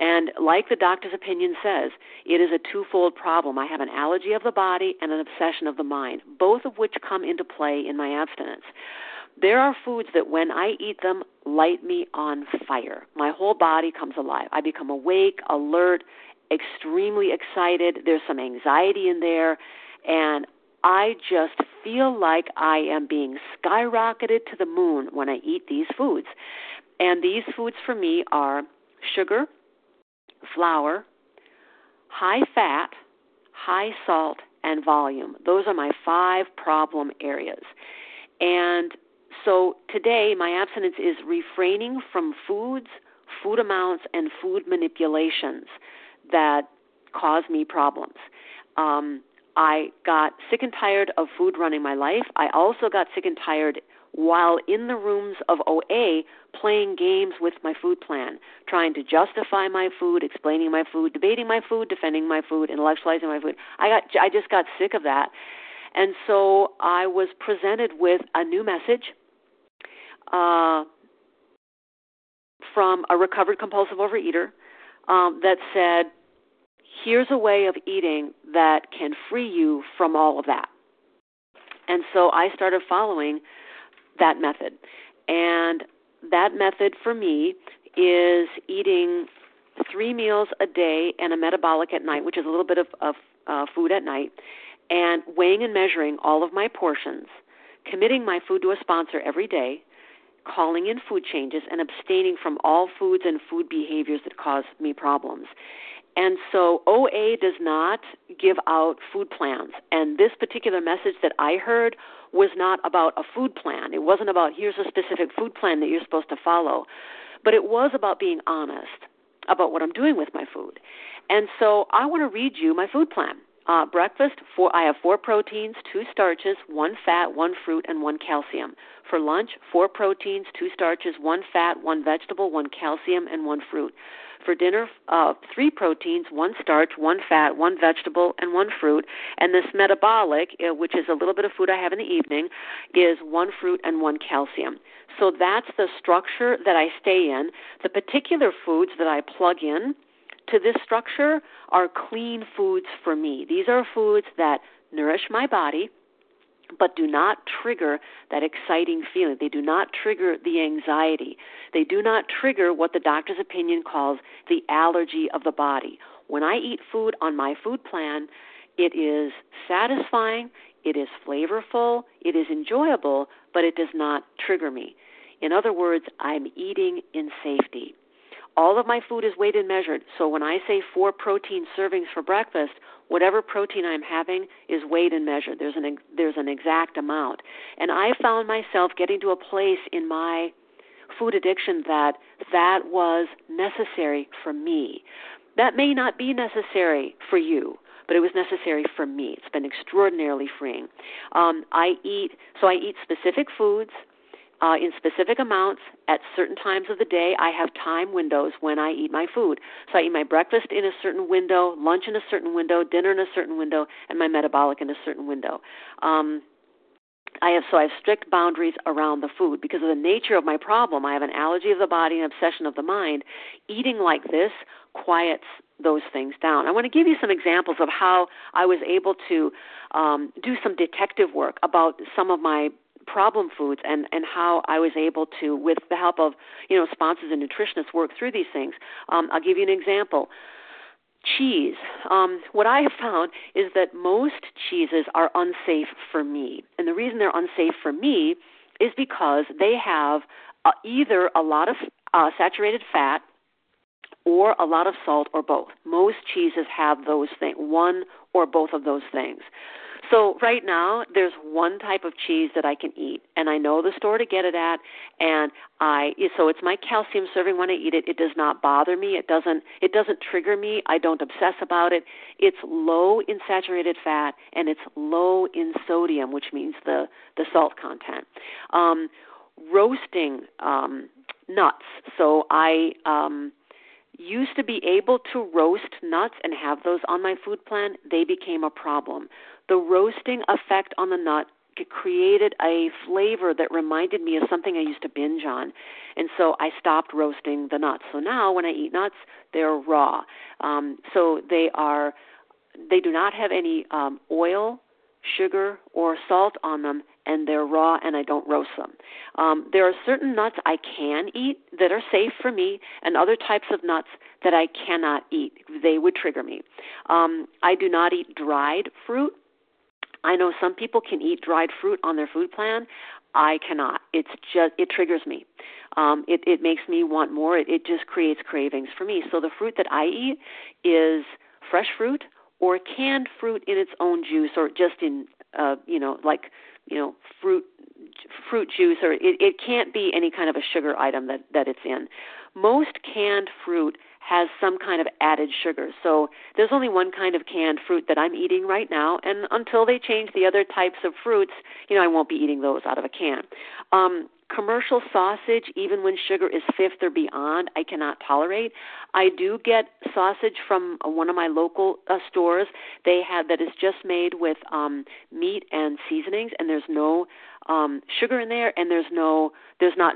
And like the doctor's opinion says, it is a twofold problem. I have an allergy of the body and an obsession of the mind, both of which come into play in my abstinence. There are foods that when I eat them light me on fire. My whole body comes alive. I become awake, alert, extremely excited. There's some anxiety in there and I just feel like I am being skyrocketed to the moon when I eat these foods. And these foods for me are sugar, flour, high fat, high salt, and volume. Those are my five problem areas. And so today, my abstinence is refraining from foods food amounts and food manipulations that cause me problems. Um, I got sick and tired of food running my life. I also got sick and tired while in the rooms of OA playing games with my food plan, trying to justify my food, explaining my food, debating my food, defending my food, intellectualizing my food. I got I just got sick of that. And so I was presented with a new message uh, from a recovered compulsive overeater um, that said, here's a way of eating that can free you from all of that. And so I started following that method. And that method for me is eating three meals a day and a metabolic at night, which is a little bit of, of uh, food at night, and weighing and measuring all of my portions, committing my food to a sponsor every day, calling in food changes, and abstaining from all foods and food behaviors that cause me problems. And so OA does not give out food plans. And this particular message that I heard was not about a food plan. It wasn't about here's a specific food plan that you're supposed to follow. But it was about being honest about what I'm doing with my food. And so I want to read you my food plan. Uh, breakfast, four, I have four proteins, two starches, one fat, one fruit, and one calcium. For lunch, four proteins, two starches, one fat, one vegetable, one calcium, and one fruit. For dinner, uh, three proteins, one starch, one fat, one vegetable, and one fruit. And this metabolic, uh, which is a little bit of food I have in the evening, is one fruit and one calcium. So that's the structure that I stay in. The particular foods that I plug in to this structure are clean foods for me. These are foods that nourish my body but do not trigger that exciting feeling. They do not trigger the anxiety. They do not trigger what the doctor's opinion calls the allergy of the body. When I eat food on my food plan, it is satisfying, it is flavorful, it is enjoyable, but it does not trigger me. In other words, I'm eating in safety. All of my food is weighed and measured. So when I say four protein servings for breakfast, whatever protein I'm having is weighed and measured. There's an there's an exact amount. And I found myself getting to a place in my food addiction that that was necessary for me. That may not be necessary for you, but it was necessary for me. It's been extraordinarily freeing. Um, I eat so I eat specific foods uh, in specific amounts at certain times of the day. I have time windows when I eat my food. So I eat my breakfast in a certain window, lunch in a certain window, dinner in a certain window, and my metabolic in a certain window. Um, I have so I have strict boundaries around the food because of the nature of my problem. I have an allergy of the body, an obsession of the mind. Eating like this quiets those things down. I want to give you some examples of how I was able to um, do some detective work about some of my problem foods and and how I was able to, with the help of you know sponsors and nutritionists, work through these things. Um, I'll give you an example. Cheese. Um, what I have found is that most cheeses are unsafe for me, and the reason they're unsafe for me is because they have uh, either a lot of uh, saturated fat or a lot of salt or both. Most cheeses have those things, one or both of those things. So right now, there's one type of cheese that I can eat, and I know the store to get it at, and I so it's my calcium serving when I eat it. It does not bother me. It doesn't it doesn't trigger me. I don't obsess about it. It's low in saturated fat and it's low in sodium, which means the the salt content. Um, roasting um, nuts. So I um, used to be able to roast nuts and have those on my food plan, they became a problem. The roasting effect on the nut created a flavor that reminded me of something I used to binge on. And so I stopped roasting the nuts. So now when I eat nuts, they're raw. Um, so they are they do not have any um, oil, sugar, or salt on them, and they're raw and I don't roast them. Um, there are certain nuts I can eat that are safe for me, and other types of nuts that I cannot eat. They would trigger me. Um, I do not eat dried fruit. I know some people can eat dried fruit on their food plan. I cannot. It's just it triggers me. Um, it it makes me want more. It, it just creates cravings for me. So the fruit that I eat is fresh fruit or canned fruit in its own juice, or just in uh, you know like you know fruit fruit juice or it, it can't be any kind of a sugar item that that it's in most canned fruit has some kind of added sugar. So there's only one kind of canned fruit that I'm eating right now, and until they change the other types of fruits, you know, I won't be eating those out of a can. Um, commercial sausage, even when sugar is fifth or beyond, I cannot tolerate. I do get sausage from uh, one of my local uh, stores. They have that is just made with um, meat and seasonings, and there's no um, sugar in there, and there's no there's not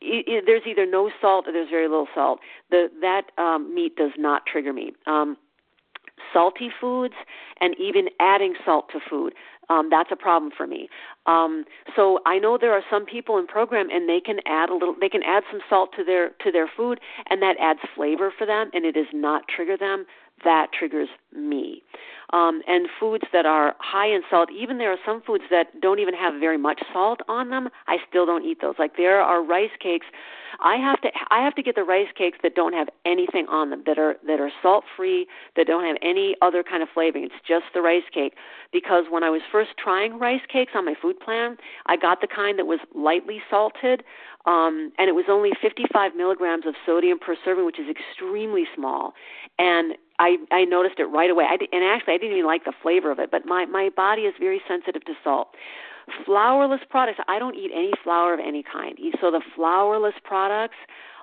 there's either no salt or there's very little salt. The that um, meat does not trigger me. Um, salty foods and even adding salt to food um, that's a problem for me. Um, so I know there are some people in program, and they can add a little, they can add some salt to their to their food, and that adds flavor for them, and it does not trigger them that triggers me. Um, and foods that are high in salt, even there are some foods that don't even have very much salt on them. I still don't eat those. Like there are rice cakes. I have to I have to get the rice cakes that don't have anything on them that are that are salt free that don't have any other kind of flavoring. It's just the rice cake because when I was first trying rice cakes on my food plan, I got the kind that was lightly salted um, and it was only 55 milligrams of sodium per serving, which is extremely small. And I I noticed it right away. I did, and actually I didn't even like the flavor of it, but my my body is very sensitive to salt. Flourless products, I don't eat any flour of any kind. So the flourless products,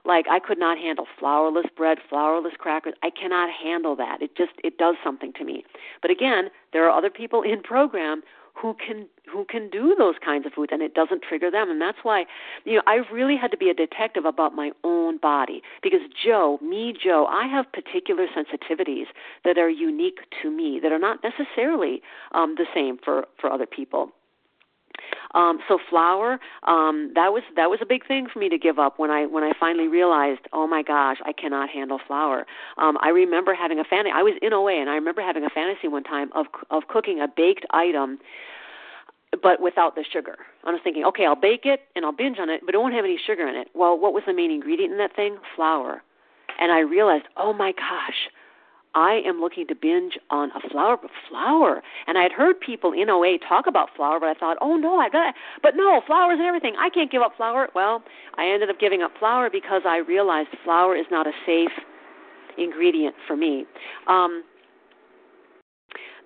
like I could not handle flourless bread, flourless crackers. I cannot handle that. It just it does something to me. But again, there are other people in program who can who can do those kinds of foods and it doesn't trigger them. And that's why you know I really had to be a detective about my own body because Joe me Joe I have particular sensitivities that are unique to me that are not necessarily um the same for for other people um, so flour, um, that was that was a big thing for me to give up when I when I finally realized, oh my gosh, I cannot handle flour. Um, I remember having a fantasy. I was in OA, and I remember having a fantasy one time of of cooking a baked item but without the sugar. I was thinking, okay, I'll bake it and I'll binge on it, but it won't have any sugar in it. Well, what was the main ingredient in that thing? Flour. And I realized, oh my gosh, I am looking to binge on a flower, but flour. And I had heard people in OA talk about flour, but I thought, oh no, I got, but no, flowers and everything. I can't give up flour. Well, I ended up giving up flour because I realized flour is not a safe ingredient for me. Um,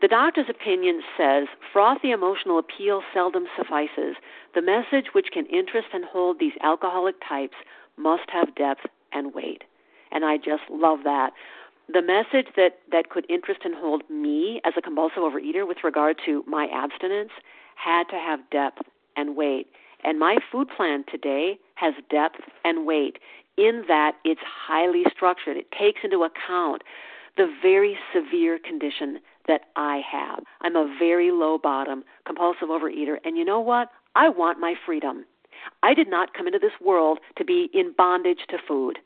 the doctor's opinion says frothy emotional appeal seldom suffices. The message which can interest and hold these alcoholic types must have depth and weight. And I just love that the message that that could interest and hold me as a compulsive overeater with regard to my abstinence had to have depth and weight and my food plan today has depth and weight in that it's highly structured it takes into account the very severe condition that I have. I'm a very low bottom compulsive overeater and you know what? I want my freedom. I did not come into this world to be in bondage to food.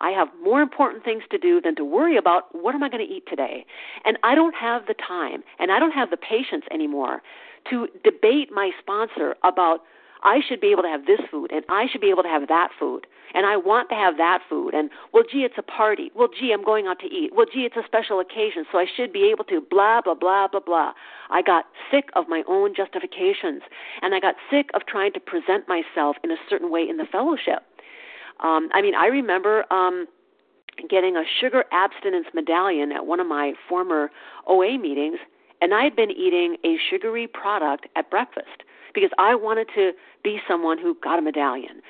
I have more important things to do than to worry about what am I going to eat today. And I don't have the time and I don't have the patience anymore to debate my sponsor about I should be able to have this food and I should be able to have that food and I want to have that food and well gee it's a party. Well gee I'm going out to eat. Well gee it's a special occasion so I should be able to blah blah blah blah blah. I got sick of my own justifications and I got sick of trying to present myself in a certain way in the fellowship. Um, I mean, I remember um, getting a sugar abstinence medallion at one of my former OA meetings, and I had been eating a sugary product at breakfast because I wanted to be someone who got a medallion.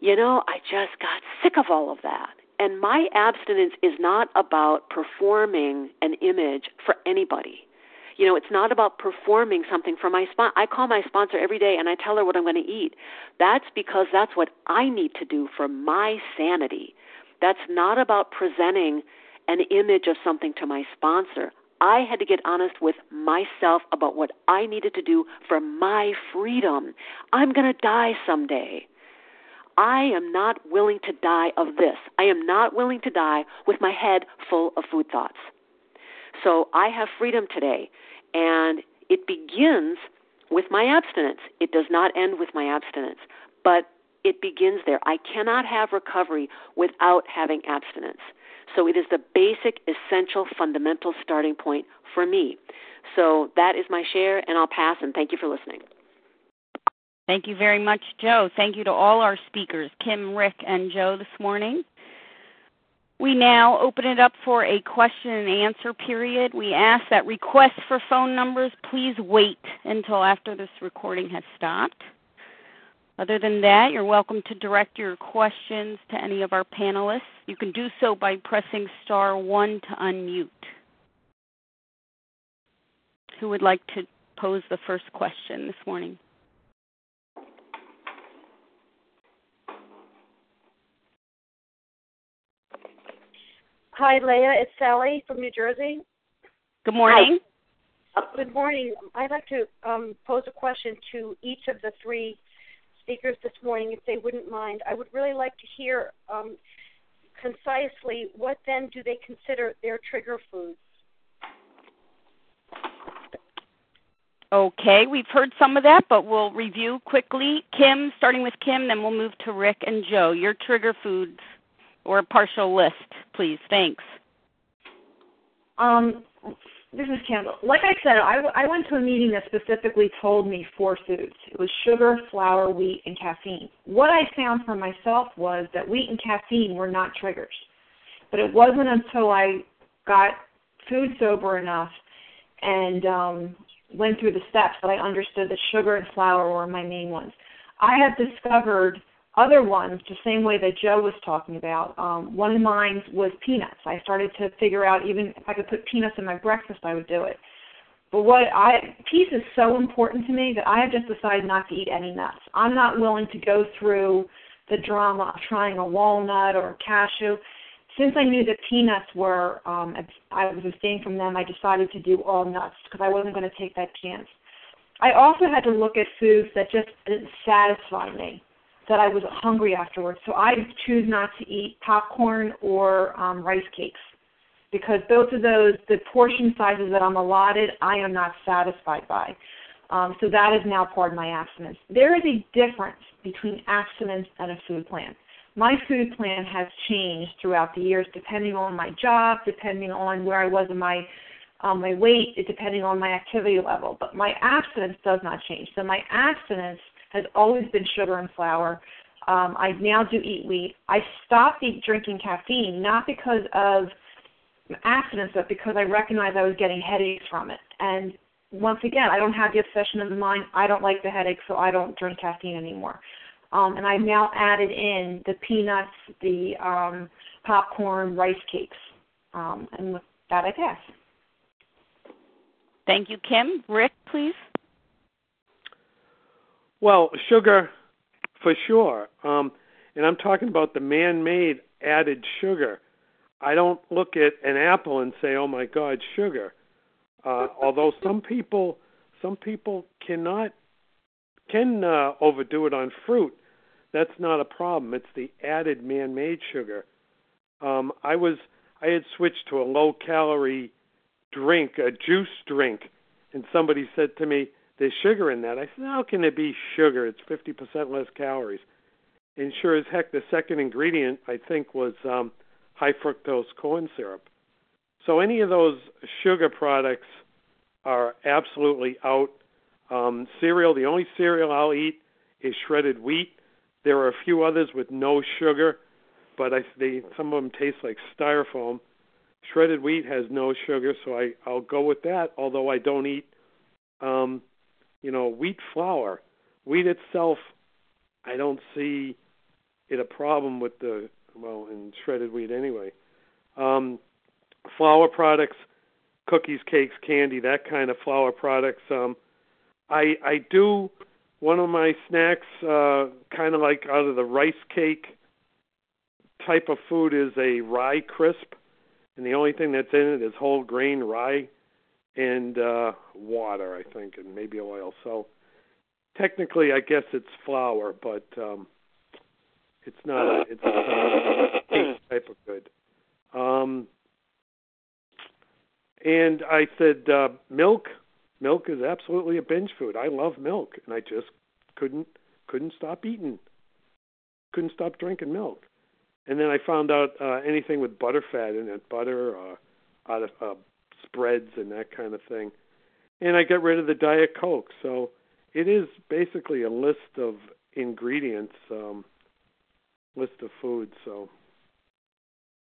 You know, I just got sick of all of that. And my abstinence is not about performing an image for anybody. You know, it's not about performing something for my sponsor. I call my sponsor every day and I tell her what I'm going to eat. That's because that's what I need to do for my sanity. That's not about presenting an image of something to my sponsor. I had to get honest with myself about what I needed to do for my freedom. I'm going to die someday. I am not willing to die of this. I am not willing to die with my head full of food thoughts. So I have freedom today, and it begins with my abstinence. It does not end with my abstinence, but it begins there. I cannot have recovery without having abstinence. So it is the basic, essential, fundamental starting point for me. So that is my share, and I'll pass, and thank you for listening. Thank you very much, Joe. Thank you to all our speakers, Kim, Rick, and Joe, this morning. We now open it up for a question and answer period. We ask that requests for phone numbers please wait until after this recording has stopped. Other than that, you're welcome to direct your questions to any of our panelists. You can do so by pressing star one to unmute. Who would like to pose the first question this morning? Hi, Leah. It's Sally from New Jersey. Good morning. Hi. Good morning. I'd like to um, pose a question to each of the three speakers this morning, if they wouldn't mind. I would really like to hear um, concisely what then do they consider their trigger foods? Okay, we've heard some of that, but we'll review quickly. Kim, starting with Kim, then we'll move to Rick and Joe. Your trigger foods or a partial list, please. Thanks. Um, this is Kendall. Like I said, I, I went to a meeting that specifically told me four foods. It was sugar, flour, wheat, and caffeine. What I found for myself was that wheat and caffeine were not triggers. But it wasn't until I got food sober enough and um, went through the steps that I understood that sugar and flour were my main ones. I have discovered other ones the same way that Joe was talking about. Um, one of mine was peanuts. I started to figure out even if I could put peanuts in my breakfast, I would do it. But what I peace is so important to me that I have just decided not to eat any nuts. I'm not willing to go through the drama of trying a walnut or a cashew. Since I knew that peanuts were, um, I was abstaining from them. I decided to do all nuts because I wasn't going to take that chance. I also had to look at foods that just didn't satisfy me that I was hungry afterwards. So I choose not to eat popcorn or um, rice cakes because both of those, the portion sizes that I'm allotted, I am not satisfied by. Um, so that is now part of my abstinence. There is a difference between abstinence and a food plan. My food plan has changed throughout the years depending on my job, depending on where I was in my um, my weight, depending on my activity level. But my abstinence does not change. So my abstinence has always been sugar and flour. Um, I now do eat wheat. I stopped eat, drinking caffeine not because of abstinence, but because I recognized I was getting headaches from it. And once again, I don't have the obsession of the mind. I don't like the headache, so I don't drink caffeine anymore. Um, and I've now added in the peanuts, the um, popcorn, rice cakes. Um, and with that, I pass. Thank you, Kim. Rick, please. Well, sugar, for sure. Um, and I'm talking about the man-made added sugar. I don't look at an apple and say, "Oh my God, sugar." Uh, although some people, some people cannot can uh, overdo it on fruit. That's not a problem. It's the added man-made sugar. Um, I was I had switched to a low-calorie drink, a juice drink, and somebody said to me, there's sugar in that. I said, how can it be sugar? It's 50% less calories. And sure as heck, the second ingredient, I think, was um, high fructose corn syrup. So any of those sugar products are absolutely out. Um, cereal, the only cereal I'll eat is shredded wheat. There are a few others with no sugar, but I, they, some of them taste like styrofoam. Shredded wheat has no sugar, so I, I'll go with that, although I don't eat um, you know, wheat flour. Wheat itself, I don't see it a problem with the well in shredded wheat anyway. Um, flour products, cookies, cakes, candy, that kind of flour products. Um, I I do one of my snacks, uh, kind of like out of the rice cake type of food, is a rye crisp, and the only thing that's in it is whole grain rye and uh, water, I think, and maybe oil. So technically, I guess it's flour, but um, it's not a it's a type of good. Um, and I said uh, milk. Milk is absolutely a binge food. I love milk, and I just couldn't couldn't stop eating. Couldn't stop drinking milk. And then I found out uh, anything with butter fat in it, butter, uh, out of uh, spreads and that kind of thing. And I got rid of the Diet Coke. So it is basically a list of ingredients, um, list of foods. So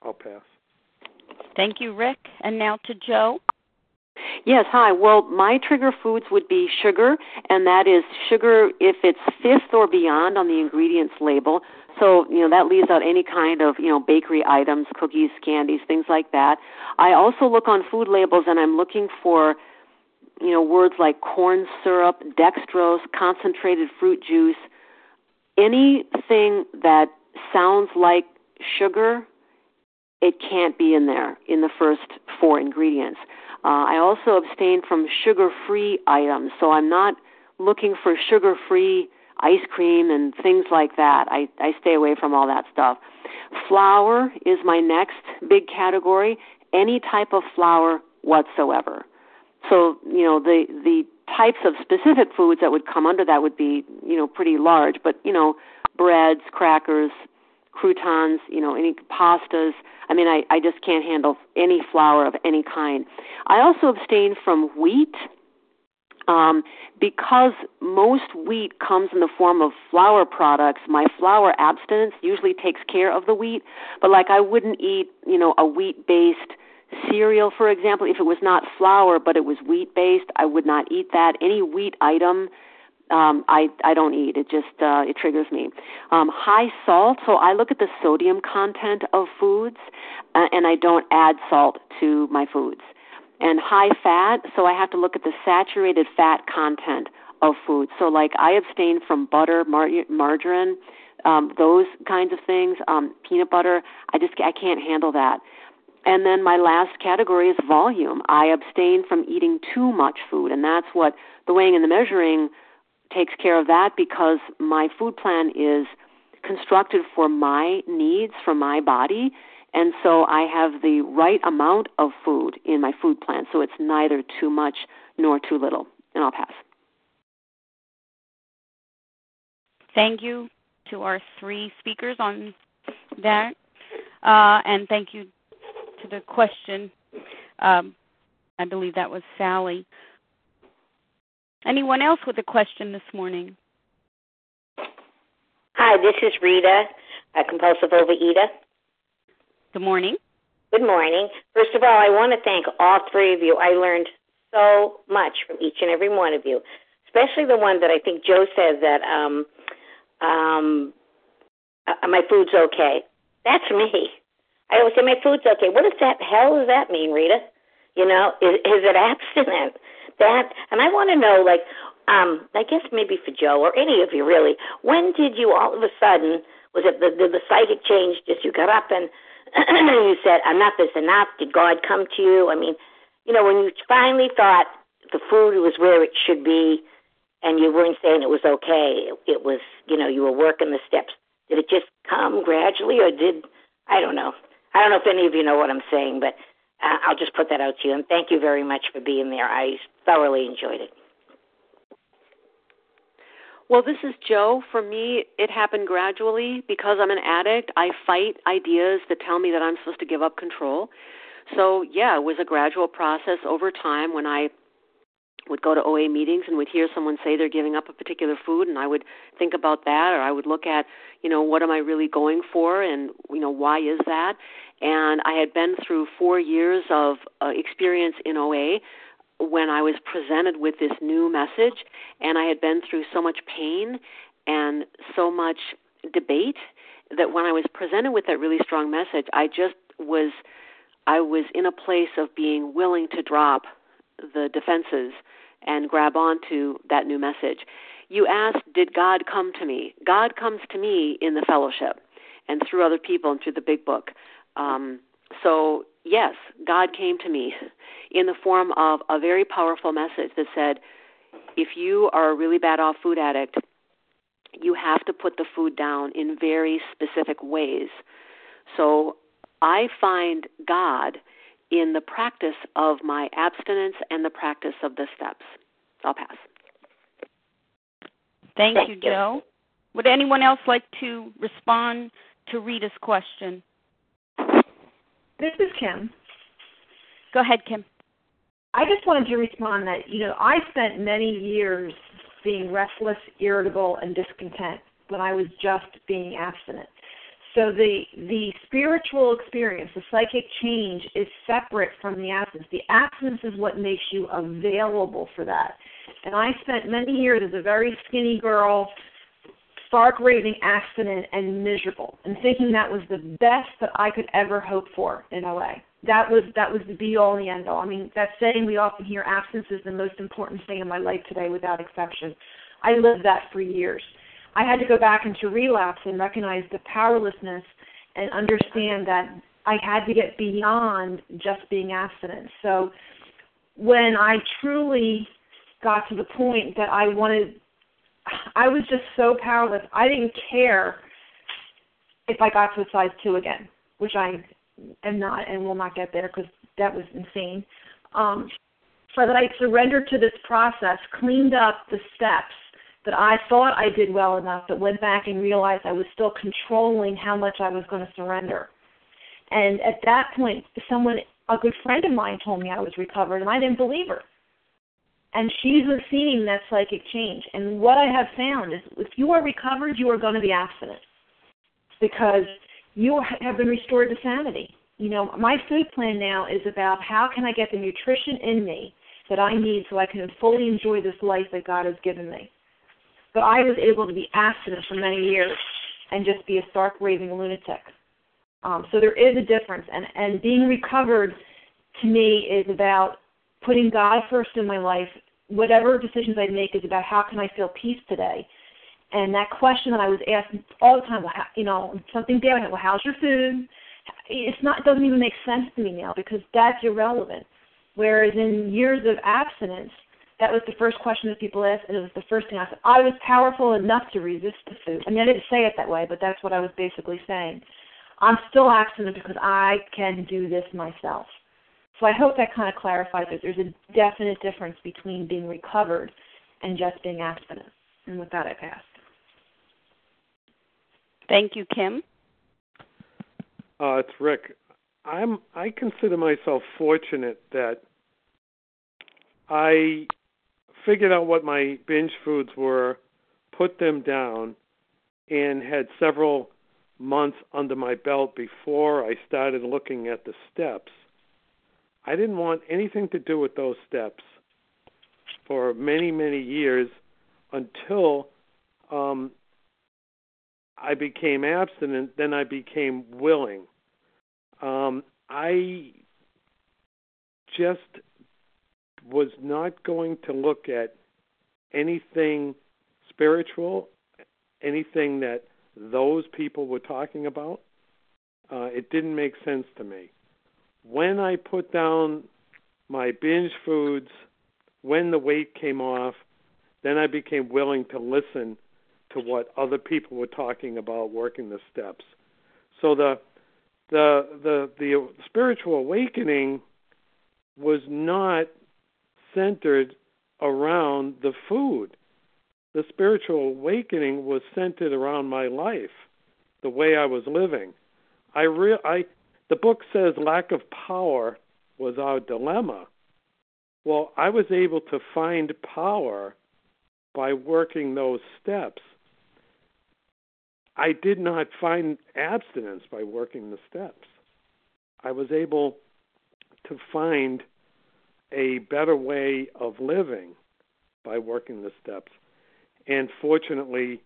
I'll pass. Thank you, Rick. And now to Joe. Yes, hi. Well, my trigger foods would be sugar, and that is sugar if it's fifth or beyond on the ingredients label. So, you know, that leaves out any kind of, you know, bakery items, cookies, candies, things like that. I also look on food labels and I'm looking for, you know, words like corn syrup, dextrose, concentrated fruit juice, anything that sounds like sugar, it can't be in there in the first four ingredients. Uh, I also abstain from sugar free items, so I'm not looking for sugar free ice cream and things like that. I, I stay away from all that stuff. Flour is my next big category. Any type of flour whatsoever. So, you know, the the types of specific foods that would come under that would be, you know, pretty large, but you know, breads, crackers, croutons, you know, any pastas. I mean, I, I just can't handle any flour of any kind. I also abstain from wheat um, because most wheat comes in the form of flour products. My flour abstinence usually takes care of the wheat, but like I wouldn't eat, you know, a wheat-based cereal, for example, if it was not flour but it was wheat-based. I would not eat that. Any wheat item um, I I don't eat. It just uh, it triggers me. Um, high salt. So I look at the sodium content of foods, uh, and I don't add salt to my foods. And high fat. So I have to look at the saturated fat content of foods. So like I abstain from butter, mar- margarine, um, those kinds of things. Um, peanut butter. I just I can't handle that. And then my last category is volume. I abstain from eating too much food, and that's what the weighing and the measuring takes care of that because my food plan is constructed for my needs, for my body, and so I have the right amount of food in my food plan, so it's neither too much nor too little. And I'll pass. Thank you to our three speakers on that, uh, and thank you to the question. Um, I believe that was Sally. Anyone else with a question this morning? Hi, this is Rita, a compulsive overeater. Good morning. Good morning. First of all, I want to thank all three of you. I learned so much from each and every one of you, especially the one that I think Joe said that um, um, uh, my food's okay. That's me. I always say my food's okay. What does that hell does that mean, Rita? You know, is, is it abstinent? That and I want to know like um I guess maybe for Joe or any of you really when did you all of a sudden was it the the, the psychic change just you got up and you said enough is enough. Did God come to you? I mean you know when you finally thought the food was where it should be and you weren't saying it was okay it was you know you were working the steps did it just come gradually or did I don't know. I don't know if any of you know what I'm saying but uh, I'll just put that out to you. And thank you very much for being there. I thoroughly enjoyed it. Well, this is Joe. For me, it happened gradually because I'm an addict. I fight ideas that tell me that I'm supposed to give up control. So, yeah, it was a gradual process over time when I would go to OA meetings and would hear someone say they're giving up a particular food and I would think about that or I would look at, you know, what am I really going for and you know, why is that? And I had been through 4 years of uh, experience in OA when I was presented with this new message and I had been through so much pain and so much debate that when I was presented with that really strong message, I just was I was in a place of being willing to drop the defenses and grab onto that new message. You asked, Did God come to me? God comes to me in the fellowship and through other people and through the big book. Um, so, yes, God came to me in the form of a very powerful message that said, if you are a really bad off food addict, you have to put the food down in very specific ways. So I find God in the practice of my abstinence and the practice of the steps. I'll pass. Thank, Thank you, you, Joe. Would anyone else like to respond to Rita's question? This is Kim. Go ahead, Kim. I just wanted to respond that, you know, I spent many years being restless, irritable, and discontent when I was just being abstinent. So the the spiritual experience, the psychic change is separate from the abstinence. The abstinence is what makes you available for that. And I spent many years as a very skinny girl, stark raving abstinent and miserable and thinking that was the best that I could ever hope for in OA. That was that was the be all and the end all. I mean, that saying we often hear abstinence is the most important thing in my life today without exception. I lived that for years. I had to go back into relapse and recognize the powerlessness and understand that I had to get beyond just being abstinent. So when I truly got to the point that I wanted, I was just so powerless. I didn't care if I got to a size two again, which I am not and will not get there because that was insane. Um, so that I surrendered to this process, cleaned up the steps, that I thought I did well enough, but went back and realized I was still controlling how much I was going to surrender. And at that point, someone, a good friend of mine, told me I was recovered, and I didn't believe her. And she's seeing that psychic change. And what I have found is, if you are recovered, you are going to be abstinent because you have been restored to sanity. You know, my food plan now is about how can I get the nutrition in me that I need so I can fully enjoy this life that God has given me. But I was able to be abstinent for many years and just be a stark raving lunatic. Um, so there is a difference, and and being recovered to me is about putting God first in my life. Whatever decisions I make is about how can I feel peace today. And that question that I was asked all the time, well, how, you know, something daily, well, how's your food? It's not, it doesn't even make sense to me now because that's irrelevant. Whereas in years of abstinence, that was the first question that people asked, and it was the first thing I said. I was powerful enough to resist the food. I mean, I didn't say it that way, but that's what I was basically saying. I'm still abstinent because I can do this myself. So I hope that kind of clarifies it. There's a definite difference between being recovered and just being abstinent. And with that, I pass. Thank you, Kim. Uh, it's Rick. I'm I consider myself fortunate that I figured out what my binge foods were, put them down, and had several months under my belt before I started looking at the steps. I didn't want anything to do with those steps for many, many years until um, I became abstinent. Then I became willing. Um, I just was not going to look at anything spiritual, anything that those people were talking about. Uh, it didn't make sense to me. When I put down my binge foods, when the weight came off, then I became willing to listen to what other people were talking about working the steps. So the the the the spiritual awakening was not centered around the food. The spiritual awakening was centered around my life, the way I was living. I re- I the book says lack of power was our dilemma. Well, I was able to find power by working those steps. I did not find abstinence by working the steps. I was able to find a better way of living by working the steps. And fortunately,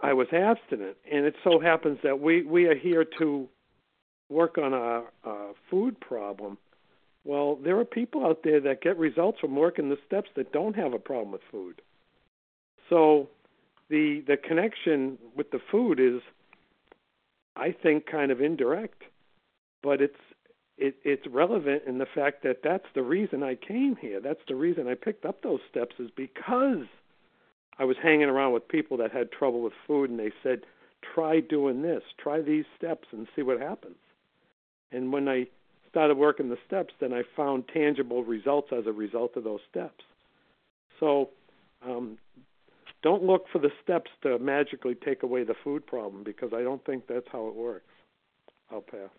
I was abstinent. And it so happens that we, we are here to work on our, a food problem. Well, there are people out there that get results from working the steps that don't have a problem with food. So the the connection with the food is I think kind of indirect, but it's it, it's relevant in the fact that that's the reason I came here. That's the reason I picked up those steps is because I was hanging around with people that had trouble with food, and they said, "Try doing this. Try these steps and see what happens." And when I started working the steps, then I found tangible results as a result of those steps. So, um, don't look for the steps to magically take away the food problem because I don't think that's how it works. I'll pass.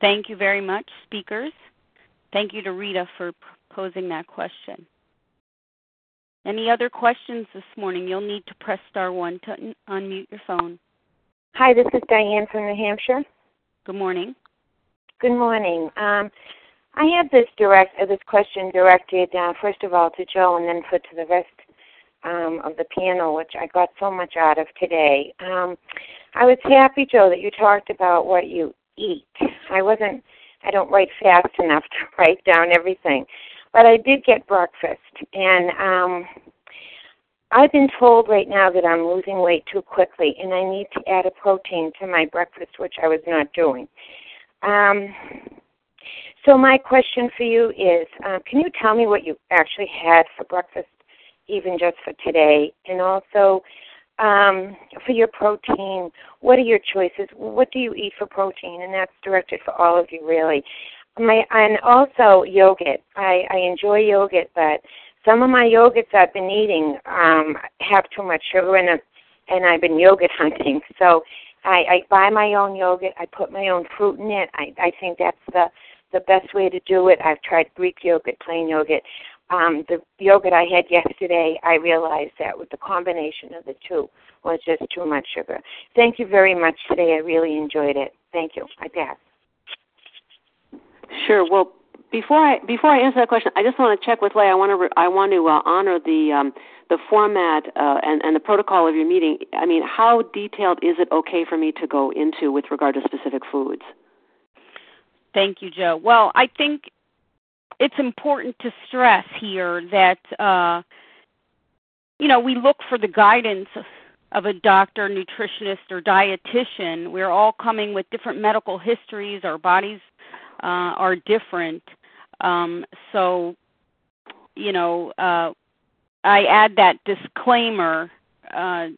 Thank you very much, speakers. Thank you to Rita for posing that question. Any other questions this morning? You'll need to press star one to un- unmute your phone. Hi, this is Diane from New Hampshire. Good morning. Good morning. Um, I have this direct uh, this question directed uh, first of all to Joe, and then put to the rest um, of the panel, which I got so much out of today. Um, I was happy, Joe, that you talked about what you eat. I wasn't. I don't write fast enough to write down everything, but I did get breakfast, and um, I've been told right now that I'm losing weight too quickly, and I need to add a protein to my breakfast, which I was not doing. Um, so my question for you is, uh, can you tell me what you actually had for breakfast, even just for today, and also um, for your protein? What are your choices? What do you eat for protein? And that's directed for all of you, really. My and also yogurt. I, I enjoy yogurt, but some of my yogurts I've been eating um, have too much sugar in them, and I've been yogurt hunting. So I, I buy my own yogurt. I put my own fruit in it. I, I think that's the the best way to do it. I've tried Greek yogurt, plain yogurt. Um, the yogurt I had yesterday, I realized that with the combination of the two was just too much sugar. Thank you very much today. I really enjoyed it. Thank you. I pass. Sure. Well, before I before I answer that question, I just want to check with Leigh. I want to re- I want to uh, honor the um, the format uh, and and the protocol of your meeting. I mean, how detailed is it okay for me to go into with regard to specific foods? Thank you, Joe. Well, I think it's important to stress here that uh, you know we look for the guidance of a doctor, nutritionist, or dietitian. We're all coming with different medical histories. Our bodies uh, are different. Um, so, you know, uh, I add that disclaimer uh,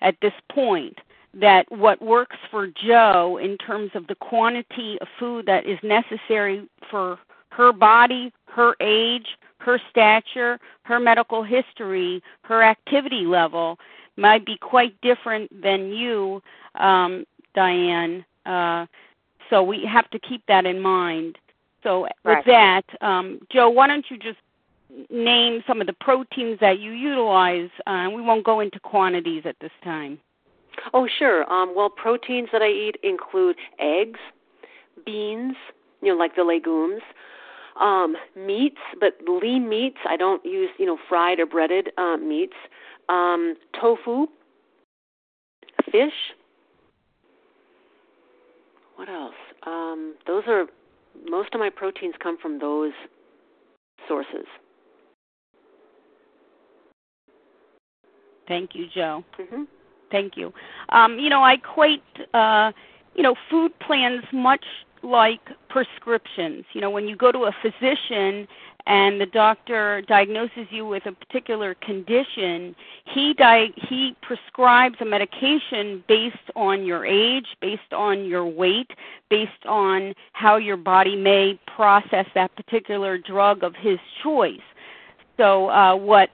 at this point that what works for Joe in terms of the quantity of food that is necessary for her body, her age, her stature, her medical history, her activity level might be quite different than you, um, Diane. Uh, so we have to keep that in mind. So right. with that, um, Joe, why don't you just name some of the proteins that you utilize? Uh, we won't go into quantities at this time. Oh, sure. Um, well, proteins that I eat include eggs, beans, you know, like the legumes, um, meats, but lean meats. I don't use, you know, fried or breaded uh, meats. Um, tofu, fish, what else? Um, those are most of my proteins come from those sources. Thank you, Joe. Mm-hmm. Thank you. Um, you know, I equate, uh, you know, food plans much like prescriptions. You know, when you go to a physician and the doctor diagnoses you with a particular condition, he di- he prescribes a medication based on your age, based on your weight, based on how your body may process that particular drug of his choice. So, uh, what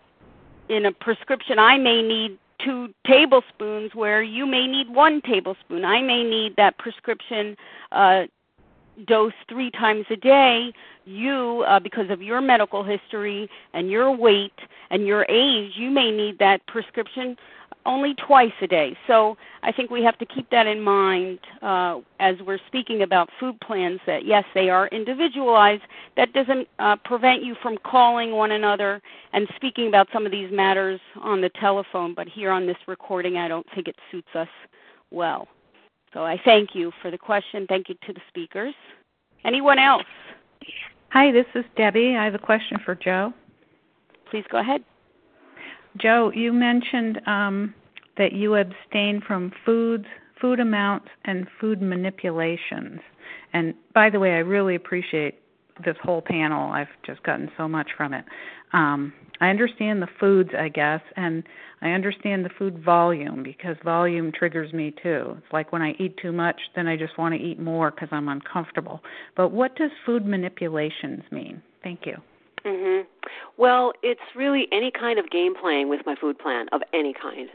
in a prescription I may need two tablespoons where you may need one tablespoon. I may need that prescription uh, dose three times a day, you, uh, because of your medical history and your weight and your age, you may need that prescription only twice a day. So I think we have to keep that in mind uh, as we're speaking about food plans. That yes, they are individualized. That doesn't uh, prevent you from calling one another and speaking about some of these matters on the telephone. But here on this recording, I don't think it suits us well. So I thank you for the question. Thank you to the speakers. Anyone else? Hi, this is Debbie. I have a question for Joe. Please go ahead. Joe, you mentioned um, that you abstain from foods, food amounts, and food manipulations. And by the way, I really appreciate this whole panel. I've just gotten so much from it. Um, I understand the foods, I guess, and I understand the food volume because volume triggers me too. It's like when I eat too much, then I just want to eat more because I'm uncomfortable. But what does food manipulations mean? Thank you. Mhm. Well, it's really any kind of game playing with my food plan of any kind.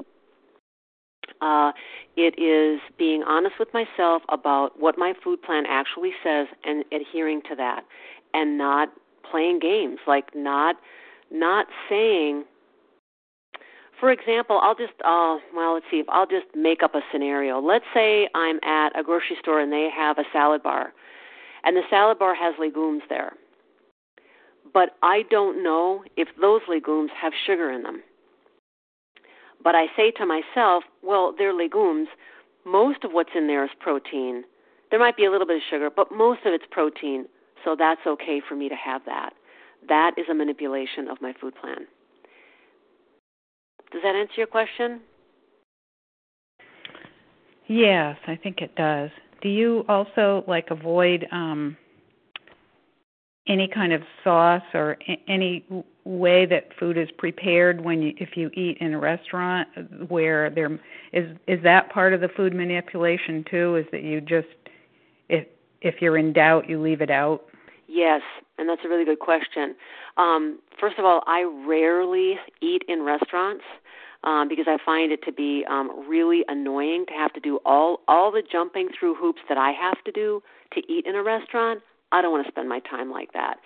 Uh, it is being honest with myself about what my food plan actually says and adhering to that, and not playing games like not not saying for example, I'll just uh well, let's see I'll just make up a scenario. Let's say I'm at a grocery store and they have a salad bar. And the salad bar has legumes there. But I don't know if those legumes have sugar in them. But I say to myself, well, they're legumes. Most of what's in there is protein. There might be a little bit of sugar, but most of it's protein. So that's okay for me to have that. That is a manipulation of my food plan. Does that answer your question? Yes, I think it does. Do you also like avoid um any kind of sauce or any way that food is prepared when you if you eat in a restaurant where there is is that part of the food manipulation too is that you just if if you're in doubt you leave it out yes and that's a really good question um first of all i rarely eat in restaurants um, because I find it to be um, really annoying to have to do all all the jumping through hoops that I have to do to eat in a restaurant. I don't want to spend my time like that.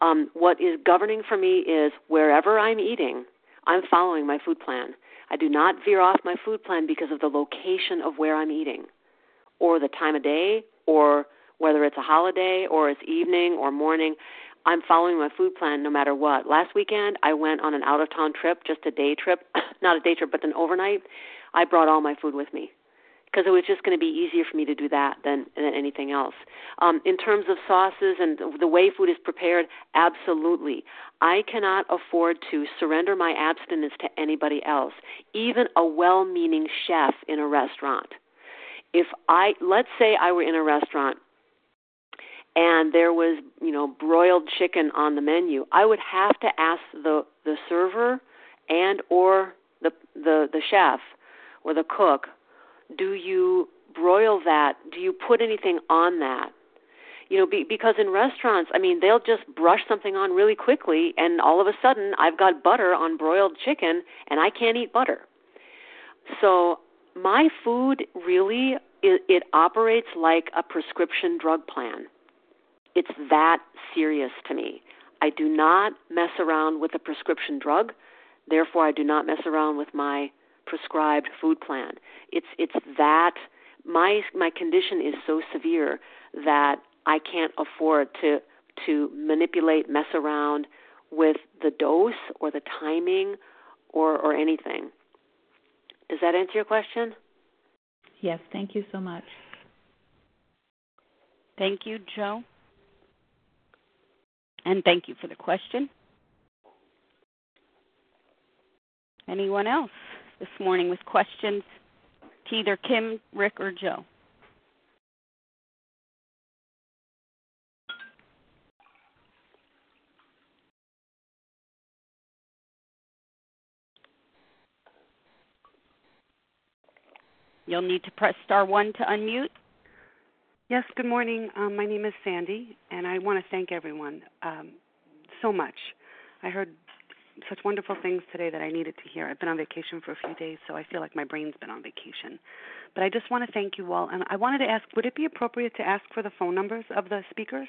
Um, what is governing for me is wherever I'm eating, I'm following my food plan. I do not veer off my food plan because of the location of where I'm eating, or the time of day, or whether it's a holiday, or it's evening or morning. I'm following my food plan no matter what. Last weekend, I went on an out of town trip, just a day trip, not a day trip, but an overnight. I brought all my food with me because it was just going to be easier for me to do that than than anything else. Um, in terms of sauces and the way food is prepared, absolutely. I cannot afford to surrender my abstinence to anybody else, even a well-meaning chef in a restaurant. If I let's say I were in a restaurant and there was you know broiled chicken on the menu i would have to ask the the server and or the the the chef or the cook do you broil that? Do you put anything on that? You know be, because in restaurants i mean they'll just brush something on really quickly and all of a sudden i've got butter on broiled chicken and i can't eat butter. So my food really it, it operates like a prescription drug plan it's that serious to me. I do not mess around with a prescription drug. Therefore, I do not mess around with my prescribed food plan. It's it's that my my condition is so severe that I can't afford to to manipulate, mess around with the dose or the timing or or anything. Does that answer your question? Yes, thank you so much. Thank you, Joe. And thank you for the question. Anyone else this morning with questions to either Kim, Rick, or Joe? You'll need to press star one to unmute. Yes, good morning. Um, my name is Sandy, and I want to thank everyone um, so much. I heard such wonderful things today that I needed to hear. I've been on vacation for a few days, so I feel like my brain's been on vacation. But I just want to thank you all. And I wanted to ask would it be appropriate to ask for the phone numbers of the speakers?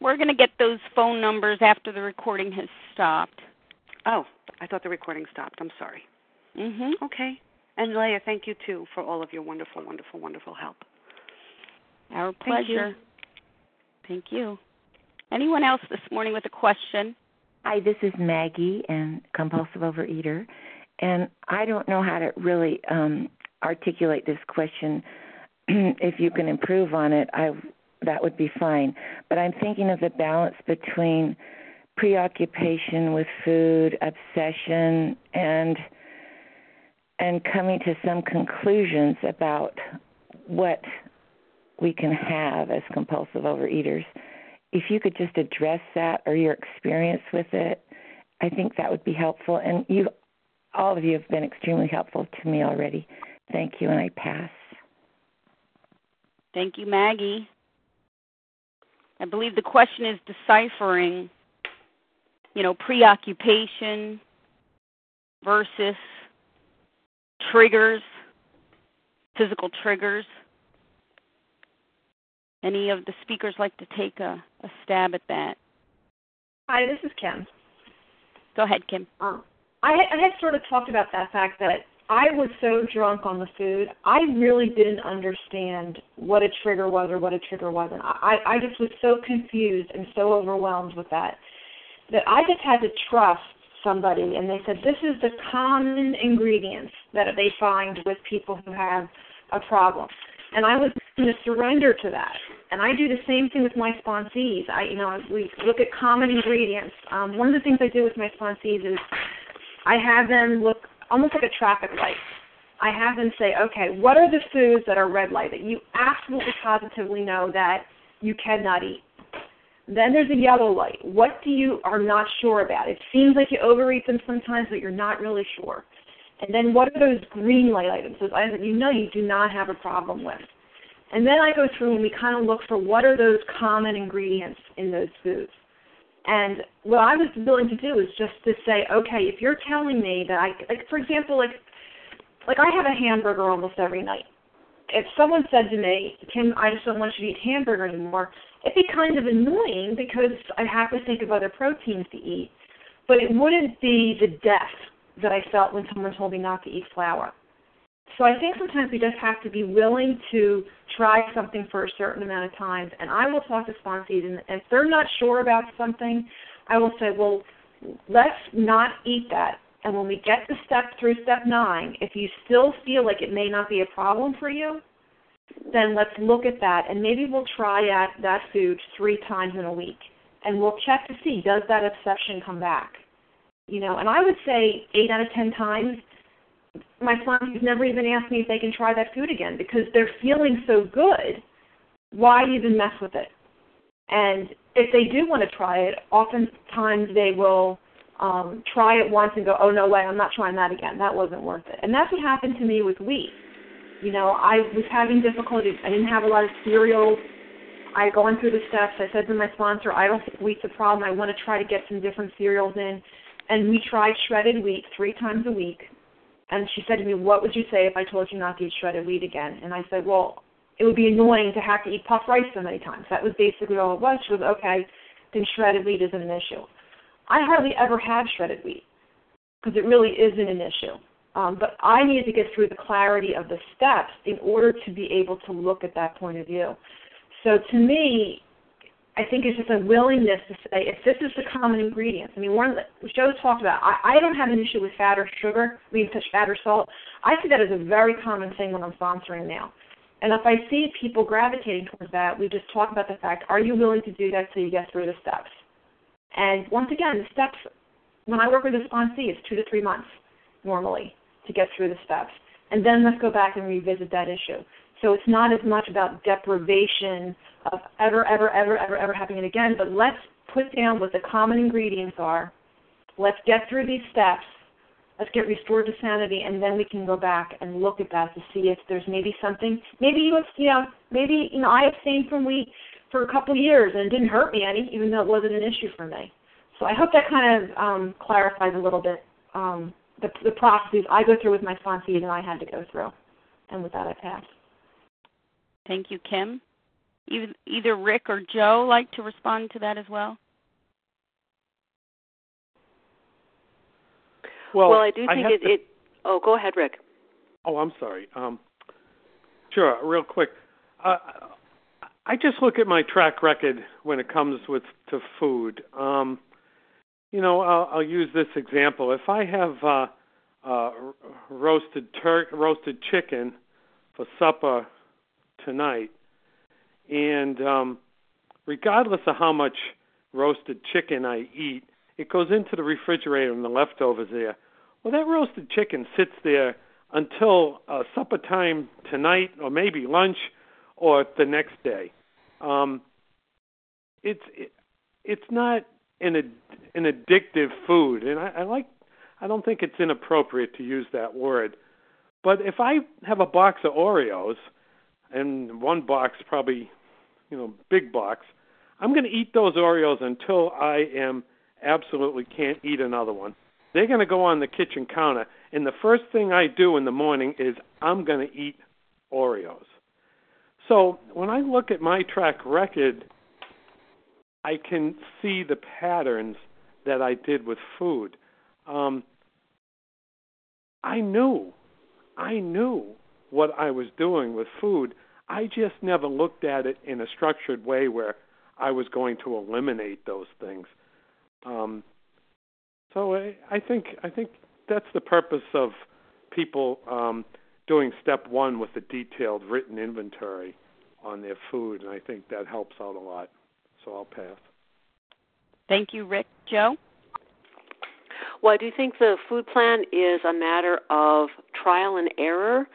We're going to get those phone numbers after the recording has stopped. Oh, I thought the recording stopped. I'm sorry. Mhm. Okay. And Leah, thank you too for all of your wonderful, wonderful, wonderful help. Our Thank pleasure. you. Thank you. Anyone else this morning with a question? Hi, this is Maggie and compulsive overeater, and I don't know how to really um, articulate this question. if you can improve on it, I that would be fine. But I'm thinking of the balance between preoccupation with food, obsession, and and coming to some conclusions about what we can have as compulsive overeaters. If you could just address that or your experience with it, I think that would be helpful. And you, all of you, have been extremely helpful to me already. Thank you, and I pass. Thank you, Maggie. I believe the question is deciphering, you know, preoccupation versus triggers, physical triggers. Any of the speakers like to take a, a stab at that? Hi, this is Kim. Go ahead, Kim. Um, I, I had sort of talked about that fact that I was so drunk on the food, I really didn't understand what a trigger was or what a trigger wasn't. I, I just was so confused and so overwhelmed with that that I just had to trust somebody and they said this is the common ingredients that they find with people who have a problem. And I was going to surrender to that. And I do the same thing with my sponsees. I, you know, we look at common ingredients. Um, one of the things I do with my sponsees is I have them look almost like a traffic light. I have them say, okay, what are the foods that are red light that you absolutely positively know that you cannot eat? Then there's a yellow light. What do you are not sure about? It seems like you overeat them sometimes, but you're not really sure. And then what are those green light items? Those items that you know you do not have a problem with. And then I go through and we kind of look for what are those common ingredients in those foods. And what I was willing to do is just to say, okay, if you're telling me that I, like, for example, like, like I have a hamburger almost every night. If someone said to me, Kim, I just don't want you to eat hamburger anymore, it'd be kind of annoying because I have to think of other proteins to eat. But it wouldn't be the death that I felt when someone told me not to eat flour. So I think sometimes we just have to be willing to try something for a certain amount of times. And I will talk to sponsees, and if they're not sure about something, I will say, well, let's not eat that. And when we get to step through step nine, if you still feel like it may not be a problem for you, then let's look at that and maybe we'll try at that food three times in a week and we'll check to see does that obsession come back. You know, and I would say eight out of ten times my sons never even asked me if they can try that food again because they're feeling so good. Why even mess with it? And if they do want to try it, oftentimes they will um, try it once and go, "Oh no way, I'm not trying that again. That wasn't worth it." And that's what happened to me with wheat. You know, I was having difficulty. I didn't have a lot of cereals. I going through the steps. I said to my sponsor, "I don't think wheat's a problem. I want to try to get some different cereals in." And we tried shredded wheat three times a week and she said to me, What would you say if I told you not to eat shredded wheat again? And I said, Well, it would be annoying to have to eat puff rice so many times. That was basically all it was. She was, Okay, then shredded wheat isn't an issue. I hardly ever have shredded wheat because it really isn't an issue. Um, but I needed to get through the clarity of the steps in order to be able to look at that point of view. So to me, I think it's just a willingness to say if this is the common ingredients. I mean, one of the shows talked about. I, I don't have an issue with fat or sugar. I mean, fat or salt. I see that as a very common thing when I'm sponsoring now. And if I see people gravitating towards that, we just talk about the fact: Are you willing to do that so you get through the steps? And once again, the steps. When I work with a sponsee, it's two to three months normally to get through the steps, and then let's go back and revisit that issue. So it's not as much about deprivation of ever, ever, ever, ever, ever happening again, but let's put down what the common ingredients are. Let's get through these steps. Let's get restored to sanity, and then we can go back and look at that to see if there's maybe something. Maybe you, you know, maybe you know, I abstained from wheat for a couple of years, and it didn't hurt me any, even though it wasn't an issue for me. So I hope that kind of um, clarifies a little bit um, the, the processes I go through with my sponsees and I had to go through. And with that, I pass. Thank you, Kim. Either Rick or Joe like to respond to that as well. Well, well I do think I it, to, it. Oh, go ahead, Rick. Oh, I'm sorry. Um, sure, real quick. Uh, I just look at my track record when it comes with to food. Um, you know, I'll, I'll use this example. If I have uh, uh, roasted tur- roasted chicken for supper tonight. And um, regardless of how much roasted chicken I eat, it goes into the refrigerator and the leftovers there. Well, that roasted chicken sits there until uh, supper time tonight, or maybe lunch, or the next day. Um, it's it, it's not an ad, an addictive food, and I, I like. I don't think it's inappropriate to use that word. But if I have a box of Oreos and one box probably, you know, big box. I'm going to eat those Oreos until I am absolutely can't eat another one. They're going to go on the kitchen counter, and the first thing I do in the morning is I'm going to eat Oreos. So when I look at my track record, I can see the patterns that I did with food. um, I knew, I knew what I was doing with food. I just never looked at it in a structured way where I was going to eliminate those things. Um, so I, I think I think that's the purpose of people um, doing step one with a detailed written inventory on their food, and I think that helps out a lot. So I'll pass. Thank you, Rick. Joe? Well, I do think the food plan is a matter of trial and error,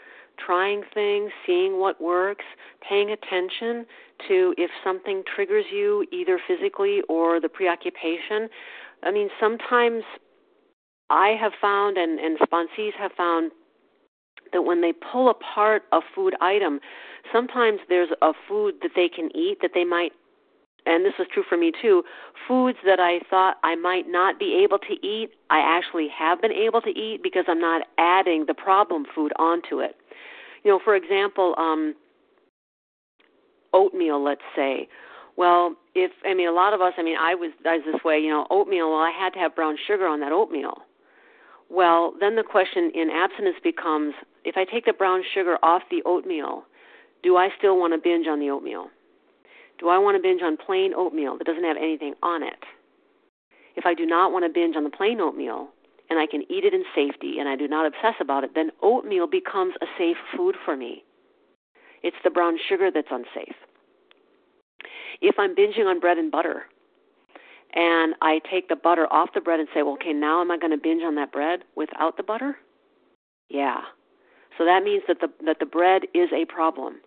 trying things, seeing what works, paying attention to if something triggers you either physically or the preoccupation. I mean, sometimes I have found, and, and sponsees have found, that when they pull apart a food item, sometimes there's a food that they can eat that they might and this is true for me too, foods that I thought I might not be able to eat, I actually have been able to eat because I'm not adding the problem food onto it. You know, for example, um oatmeal, let's say. Well, if I mean a lot of us, I mean I was I was this way, you know, oatmeal, well I had to have brown sugar on that oatmeal. Well, then the question in abstinence becomes if I take the brown sugar off the oatmeal, do I still want to binge on the oatmeal? Do I want to binge on plain oatmeal that doesn't have anything on it? If I do not want to binge on the plain oatmeal and I can eat it in safety and I do not obsess about it, then oatmeal becomes a safe food for me. It's the brown sugar that's unsafe. If I'm binging on bread and butter and I take the butter off the bread and say, well, okay, now am I going to binge on that bread without the butter? Yeah. So that means that the that the bread is a problem.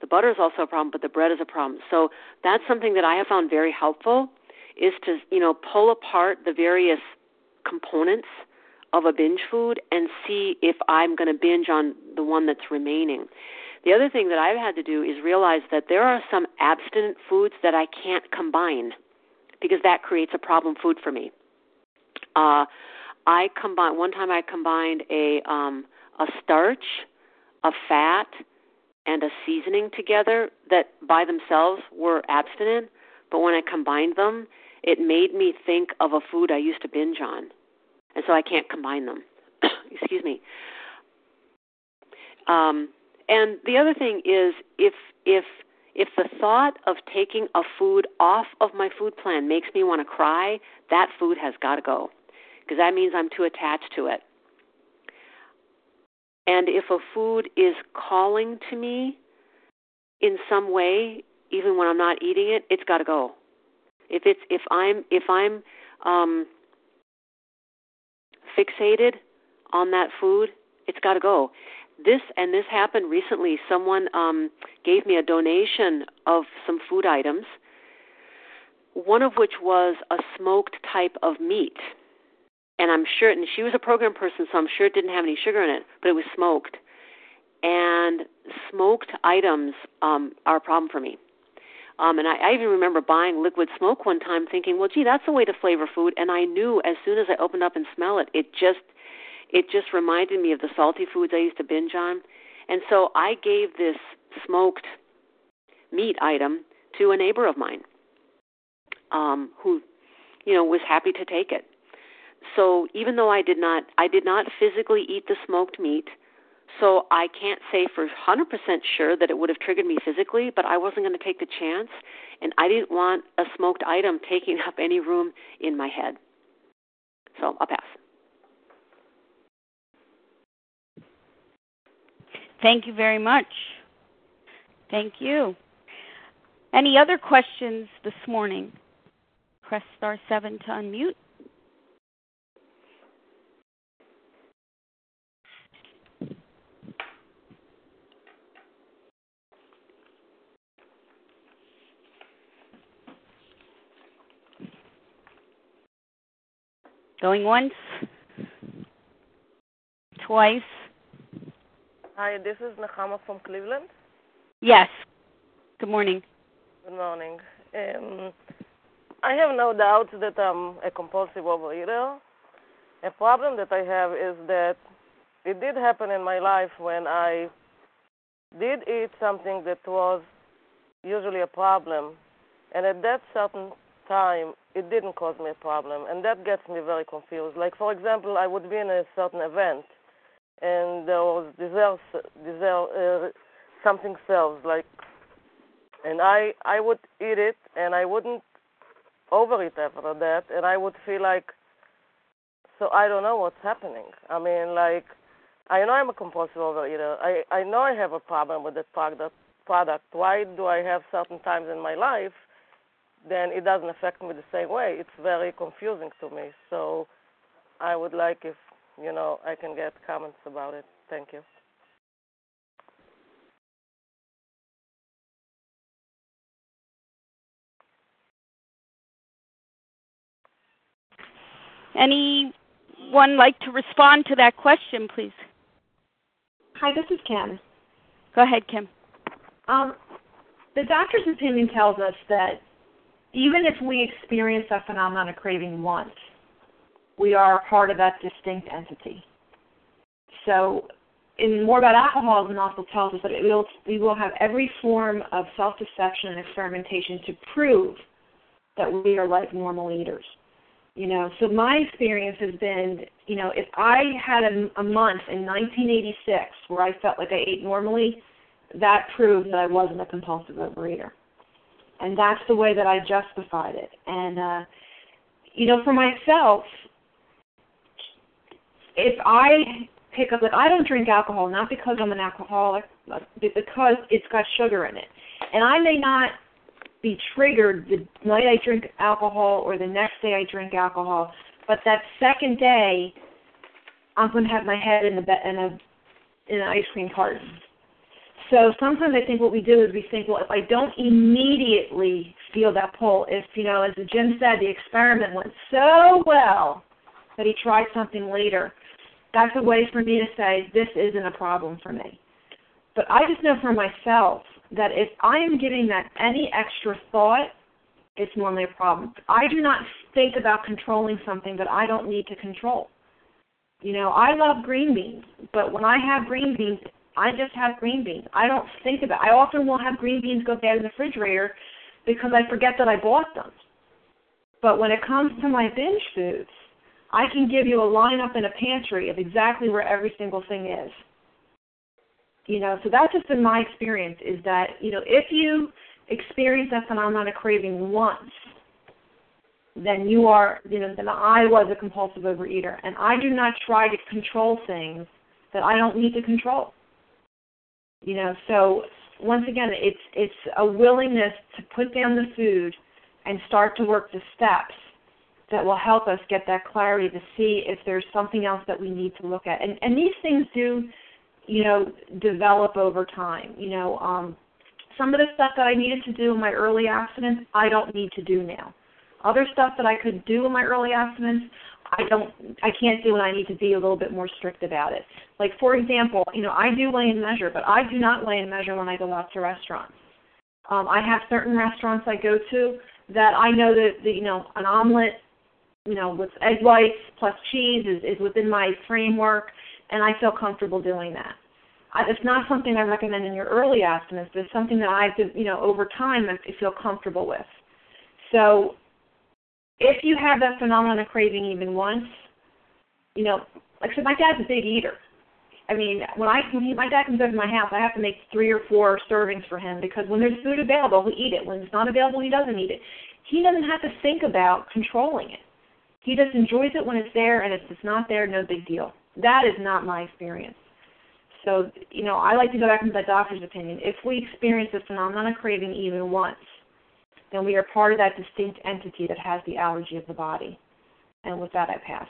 The butter is also a problem, but the bread is a problem. So that's something that I have found very helpful is to, you know, pull apart the various components of a binge food and see if I'm going to binge on the one that's remaining. The other thing that I've had to do is realize that there are some abstinent foods that I can't combine because that creates a problem food for me. Uh, I combine one time I combined a um, a starch, a fat, and a seasoning together that by themselves were abstinent, but when I combined them, it made me think of a food I used to binge on. And so I can't combine them. Excuse me. Um, and the other thing is if if if the thought of taking a food off of my food plan makes me want to cry, that food has got to go because that means I'm too attached to it. And if a food is calling to me in some way, even when I'm not eating it, it's got to go. If it's if I'm if I'm um, fixated on that food, it's got to go. This and this happened recently. Someone um, gave me a donation of some food items, one of which was a smoked type of meat and I'm sure, and she was a program person, so I'm sure it didn't have any sugar in it, but it was smoked. And smoked items um, are a problem for me. Um, and I, I even remember buying liquid smoke one time, thinking, "Well, gee, that's a way to flavor food." And I knew as soon as I opened up and smell it, it just, it just reminded me of the salty foods I used to binge on. And so I gave this smoked meat item to a neighbor of mine, um, who, you know, was happy to take it so even though I did not I did not physically eat the smoked meat, so I can't say for 100% sure that it would have triggered me physically, but I wasn't going to take the chance and I didn't want a smoked item taking up any room in my head. So, I'll pass. Thank you very much. Thank you. Any other questions this morning? Press star 7 to unmute. Going once, twice. Hi, this is Nahama from Cleveland. Yes. Good morning. Good morning. Um, I have no doubt that I'm a compulsive overeater. A problem that I have is that it did happen in my life when I did eat something that was usually a problem, and at that certain time, it didn't cause me a problem, and that gets me very confused. Like for example, I would be in a certain event, and there was dessert, dessert, uh, something served, like, and I I would eat it, and I wouldn't overeat after that, and I would feel like, so I don't know what's happening. I mean, like, I know I'm a compulsive overeater. I I know I have a problem with that product. Product. Why do I have certain times in my life? Then it doesn't affect me the same way. It's very confusing to me. So, I would like if you know I can get comments about it. Thank you. Anyone like to respond to that question, please? Hi, this is Kim. Go ahead, Kim. Um, the doctor's opinion tells us that even if we experience that phenomenon of craving once, we are part of that distinct entity. So, in more about alcoholism, also tells us that it will, we will have every form of self-deception and experimentation to prove that we are like normal eaters. You know, so my experience has been, you know, if I had a, a month in 1986 where I felt like I ate normally, that proved that I wasn't a compulsive overeater. And that's the way that I justified it. And, uh, you know, for myself, if I pick up like I don't drink alcohol, not because I'm an alcoholic, but because it's got sugar in it. And I may not be triggered the night I drink alcohol or the next day I drink alcohol, but that second day I'm going to have my head in the be- in a in an ice cream carton. So sometimes I think what we do is we think, well, if I don't immediately feel that pull, if you know, as Jim said, the experiment went so well that he tried something later, that's a way for me to say this isn't a problem for me. But I just know for myself that if I am giving that any extra thought, it's normally a problem. I do not think about controlling something that I don't need to control. You know, I love green beans, but when I have green beans, I just have green beans. I don't think about. It. I often will have green beans go bad in the refrigerator because I forget that I bought them. But when it comes to my binge foods, I can give you a lineup in a pantry of exactly where every single thing is you know so that's just been my experience is that you know if you experience that phenomenon of craving once then you are you know then i was a compulsive overeater and i do not try to control things that i don't need to control you know so once again it's it's a willingness to put down the food and start to work the steps that will help us get that clarity to see if there's something else that we need to look at and and these things do you know, develop over time. You know, um, some of the stuff that I needed to do in my early abstinence, I don't need to do now. Other stuff that I could do in my early abstinence, I don't, I can't do, and I need to be a little bit more strict about it. Like for example, you know, I do weigh and measure, but I do not weigh and measure when I go out to restaurants. Um, I have certain restaurants I go to that I know that the, you know an omelet, you know, with egg whites plus cheese is, is within my framework, and I feel comfortable doing that I, it's not something I recommend in your early abstinence, but it's something that I, you know, over time I feel comfortable with. So, if you have that phenomenon of craving even once, you know, like I said, my dad's a big eater. I mean, when I when he, my dad comes over to my house, I have to make three or four servings for him because when there's food available, he eat it. When it's not available, he doesn't eat it. He doesn't have to think about controlling it. He just enjoys it when it's there, and if it's not there, no big deal. That is not my experience. So, you know, I like to go back into the doctor's opinion. If we experience this phenomenon of craving even once, then we are part of that distinct entity that has the allergy of the body. And with that, I pass.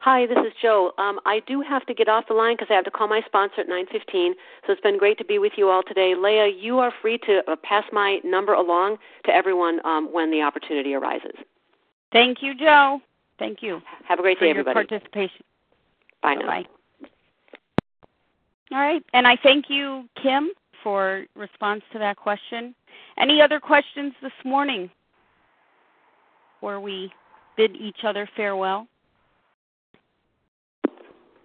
Hi, this is Joe. Um, I do have to get off the line because I have to call my sponsor at 9:15. So it's been great to be with you all today. Leah, you are free to uh, pass my number along to everyone um, when the opportunity arises. Thank you, Joe. Thank you. Have a great day, everybody. For your participation. Bye now. Bye. All right. And I thank you, Kim, for response to that question. Any other questions this morning before we bid each other farewell?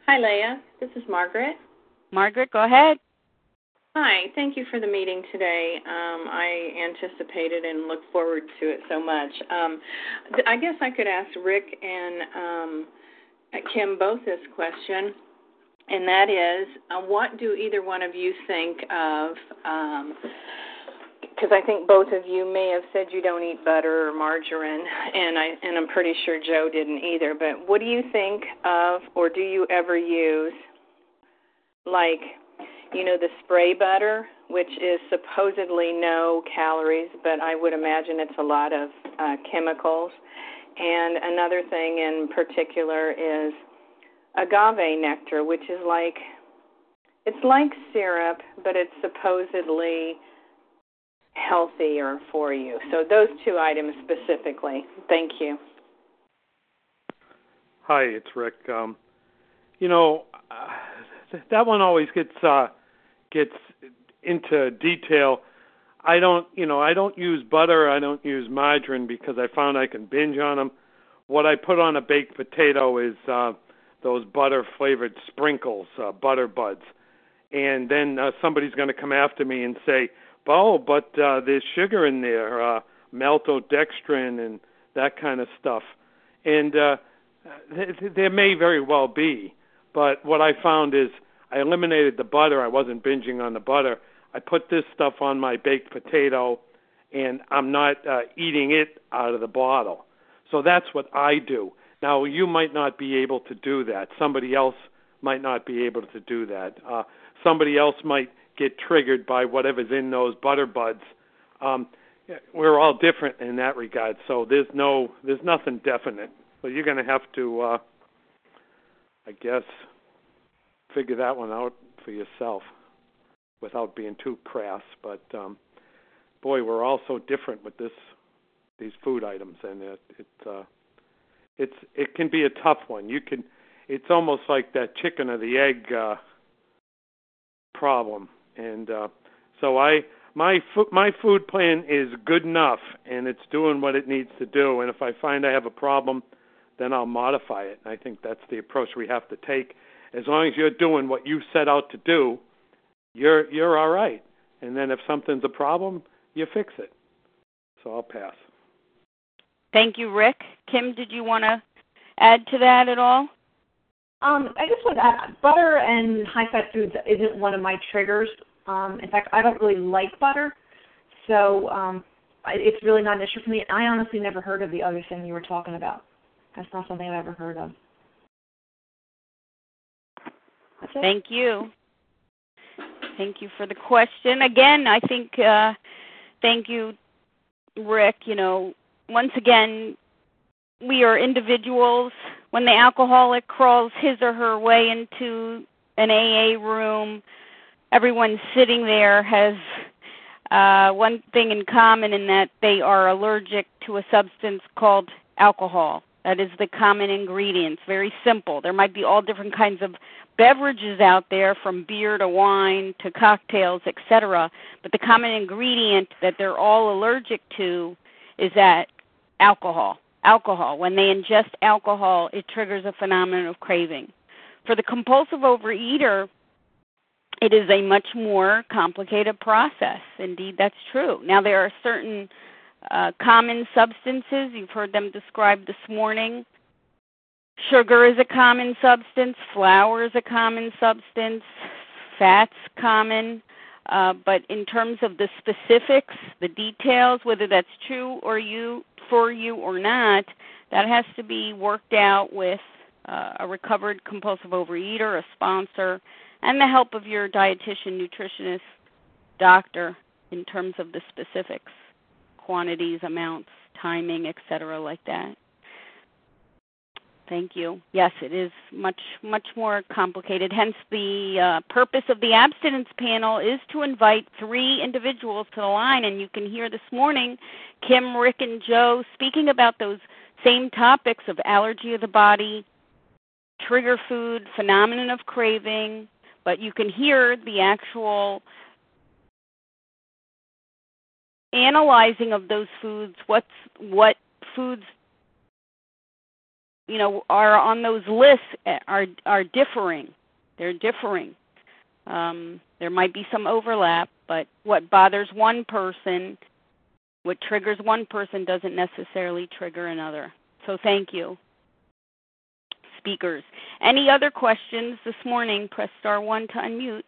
Hi, Leah. This is Margaret. Margaret, go ahead. Hi, thank you for the meeting today. Um, I anticipated and look forward to it so much. Um, I guess I could ask Rick and um, Kim both this question, and that is, uh, what do either one of you think of? Because I think both of you may have said you don't eat butter or margarine, and I and I'm pretty sure Joe didn't either. But what do you think of, or do you ever use, like? you know, the spray butter, which is supposedly no calories, but I would imagine it's a lot of uh, chemicals. And another thing in particular is agave nectar, which is like it's like syrup, but it's supposedly healthier for you. So those two items specifically. Thank you. Hi, it's Rick. Um, you know, uh, that one always gets uh, gets into detail. I don't, you know, I don't use butter. I don't use margarine because I found I can binge on them. What I put on a baked potato is uh, those butter flavored sprinkles, uh, butter buds, and then uh, somebody's going to come after me and say, "Oh, but uh, there's sugar in there, uh, maltodextrin, and that kind of stuff." And uh, th- there may very well be, but what I found is I eliminated the butter. I wasn't binging on the butter. I put this stuff on my baked potato, and I'm not uh, eating it out of the bottle. So that's what I do. Now, you might not be able to do that. Somebody else might not be able to do that. Uh, somebody else might get triggered by whatever's in those butter buds. Um, we're all different in that regard. So there's no, there's nothing definite. So you're going to have to, uh, I guess, figure that one out for yourself without being too crass. But um, boy, we're all so different with this these food items, and it it uh, it's it can be a tough one. You can it's almost like that chicken or the egg uh, problem, and uh, so I my fo- my food plan is good enough, and it's doing what it needs to do. And if I find I have a problem, then I'll modify it. And I think that's the approach we have to take as long as you're doing what you set out to do, you're you're all right. And then if something's a problem, you fix it. So I'll pass. Thank you, Rick. Kim, did you want to add to that at all? Um, I just want to add, butter and high fat foods isn't one of my triggers. Um, in fact, I don't really like butter, so um, it's really not an issue for me. I honestly never heard of the other thing you were talking about. That's not something I've ever heard of. Thank you. Thank you for the question. Again, I think uh thank you Rick, you know, once again we are individuals. When the alcoholic crawls his or her way into an AA room, everyone sitting there has uh, one thing in common in that they are allergic to a substance called alcohol. That is the common ingredient. very simple. There might be all different kinds of beverages out there from beer to wine to cocktails, etc. But the common ingredient that they're all allergic to is that alcohol. Alcohol. When they ingest alcohol, it triggers a phenomenon of craving. For the compulsive overeater, it is a much more complicated process. Indeed, that's true. Now, there are certain uh, common substances, you've heard them described this morning, Sugar is a common substance, flour is a common substance, fats common, uh, but in terms of the specifics, the details, whether that's true or you for you or not, that has to be worked out with uh, a recovered compulsive overeater, a sponsor, and the help of your dietitian, nutritionist, doctor in terms of the specifics, quantities, amounts, timing, etc., like that. Thank you. Yes, it is much much more complicated. Hence, the uh, purpose of the abstinence panel is to invite three individuals to the line, and you can hear this morning Kim, Rick, and Joe speaking about those same topics of allergy of the body, trigger food, phenomenon of craving. But you can hear the actual analyzing of those foods. What's what foods you know are on those lists are are differing. They're differing. Um, there might be some overlap, but what bothers one person, what triggers one person, doesn't necessarily trigger another. So thank you. Speakers. Any other questions this morning? Press star one to unmute.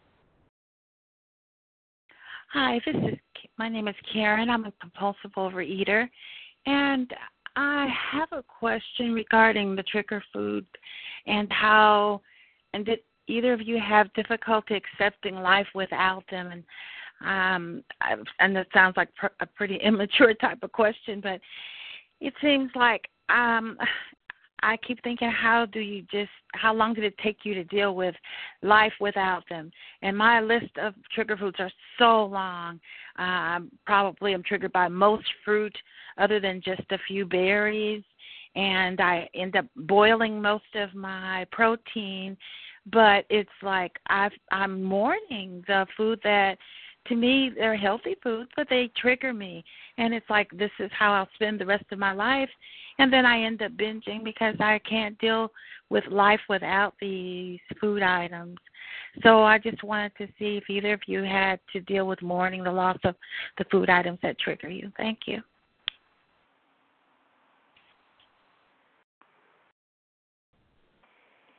Hi, this is my name is Karen. I'm a compulsive overeater, and I have a question regarding the trigger food and how and did either of you have difficulty accepting life without them and um I, and that sounds like pr- a pretty immature type of question but it seems like um I keep thinking, how do you just, how long did it take you to deal with life without them? And my list of trigger foods are so long. Um, probably I'm triggered by most fruit other than just a few berries. And I end up boiling most of my protein. But it's like I've, I'm mourning the food that to me they're healthy foods but they trigger me and it's like this is how i'll spend the rest of my life and then I end up binging because I can't deal with life without these food items. So I just wanted to see if either of you had to deal with mourning the loss of the food items that trigger you. Thank you.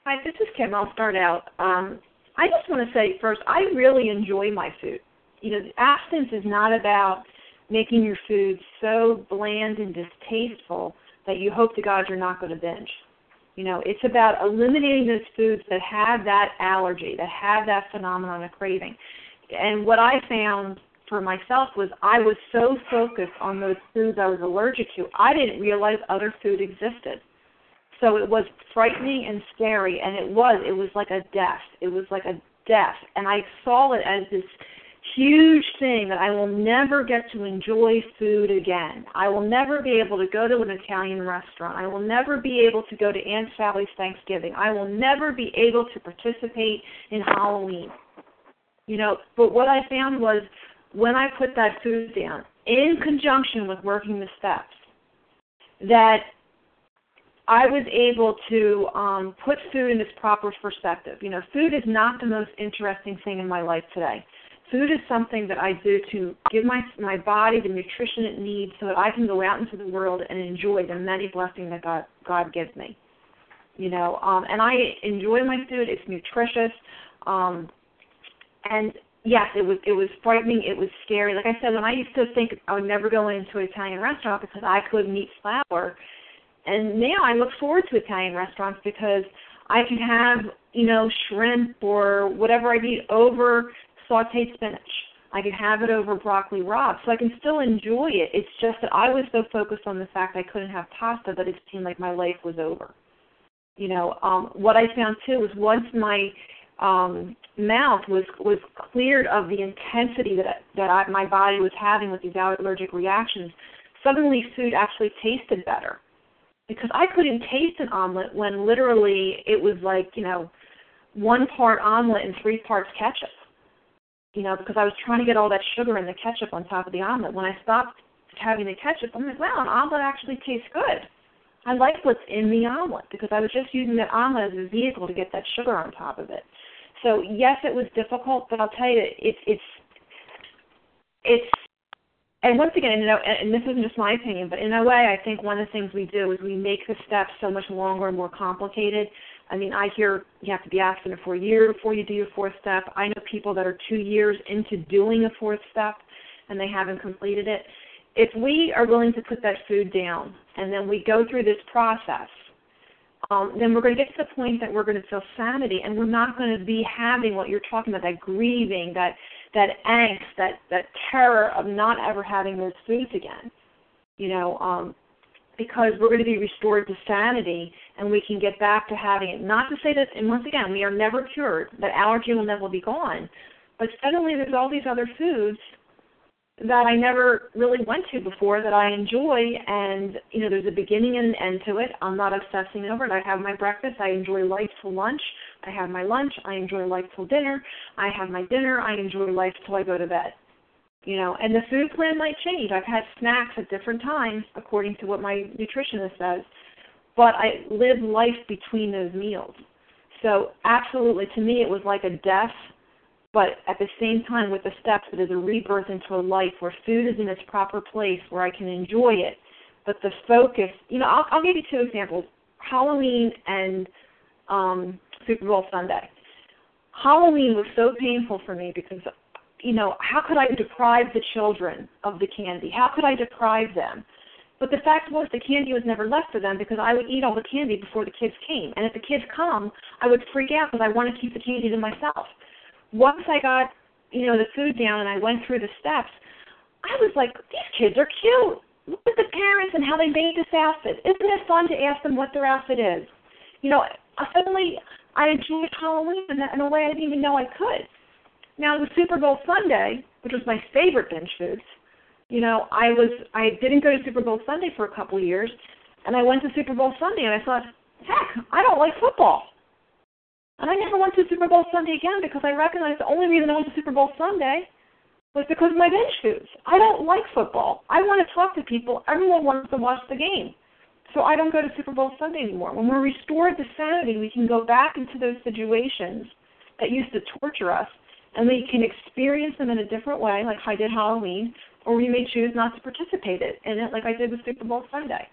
Hi, this is Kim. I'll start out. Um, I just want to say first, I really enjoy my food. You know, abstinence is not about making your food so bland and distasteful that you hope to God you're not going to binge. You know, it's about eliminating those foods that have that allergy, that have that phenomenon of craving. And what I found for myself was I was so focused on those foods I was allergic to, I didn't realize other food existed. So it was frightening and scary, and it was. It was like a death. It was like a death, and I saw it as this huge thing that I will never get to enjoy food again. I will never be able to go to an Italian restaurant. I will never be able to go to Aunt Sally's Thanksgiving. I will never be able to participate in Halloween. You know, but what I found was when I put that food down, in conjunction with working the steps, that I was able to um, put food in its proper perspective. You know, food is not the most interesting thing in my life today food is something that I do to give my my body the nutrition it needs so that I can go out into the world and enjoy the many blessings that God God gives me. You know, um and I enjoy my food. It's nutritious. Um and yes, it was it was frightening, it was scary. Like I said, when I used to think I would never go into an Italian restaurant because I couldn't eat flour and now I look forward to Italian restaurants because I can have, you know, shrimp or whatever I need over sauteed spinach. I could have it over broccoli rabe, so I can still enjoy it. It's just that I was so focused on the fact I couldn't have pasta that it seemed like my life was over. You know, um, what I found too was once my um, mouth was was cleared of the intensity that that I, my body was having with these allergic reactions, suddenly food actually tasted better because I couldn't taste an omelet when literally it was like you know one part omelet and three parts ketchup you know, because I was trying to get all that sugar and the ketchup on top of the omelet. When I stopped having the ketchup, I'm like, wow, an omelet actually tastes good. I like what's in the omelet because I was just using that omelet as a vehicle to get that sugar on top of it. So yes, it was difficult, but I'll tell you, it's it's it's and once again, you know, and this isn't just my opinion, but in a way, I think one of the things we do is we make the steps so much longer and more complicated I mean, I hear you have to be abstinent for a year before you do your fourth step. I know people that are two years into doing a fourth step and they haven't completed it. If we are willing to put that food down and then we go through this process, um, then we're going to get to the point that we're going to feel sanity and we're not going to be having what you're talking about, that grieving, that that angst, that that terror of not ever having those foods again. You know, um, because we're going to be restored to sanity and we can get back to having it. Not to say that, and once again, we are never cured, that allergy will never be gone. But suddenly there's all these other foods that I never really went to before that I enjoy, and you know, there's a beginning and an end to it. I'm not obsessing over it. I have my breakfast. I enjoy life till lunch. I have my lunch. I enjoy life till dinner. I have my dinner. I enjoy life till I go to bed you know, and the food plan might change. I've had snacks at different times according to what my nutritionist says, but I live life between those meals. So absolutely, to me, it was like a death but at the same time with the steps it is a rebirth into a life where food is in its proper place where I can enjoy it. But the focus, you know, I'll, I'll give you two examples: Halloween and um, Super Bowl Sunday. Halloween was so painful for me because, you know, how could I deprive the children of the candy? How could I deprive them? But the fact was, the candy was never left for them because I would eat all the candy before the kids came. And if the kids come, I would freak out because I want to keep the candy to myself. Once I got, you know, the food down and I went through the steps, I was like, these kids are cute. Look at the parents and how they made this outfit. Isn't it fun to ask them what their outfit is? You know, suddenly I enjoyed Halloween in, in a way I didn't even know I could. Now the Super Bowl Sunday, which was my favorite binge foods, you know, I was I didn't go to Super Bowl Sunday for a couple of years, and I went to Super Bowl Sunday, and I thought, heck, I don't like football. And I never went to Super Bowl Sunday again because I recognized the only reason I went to Super Bowl Sunday was because of my binge foods. I don't like football. I want to talk to people. Everyone wants to watch the game. So I don't go to Super Bowl Sunday anymore. When we're restored to sanity, we can go back into those situations that used to torture us, and we can experience them in a different way, like I did Halloween, or we may choose not to participate in it, like I did with Super Bowl Sunday.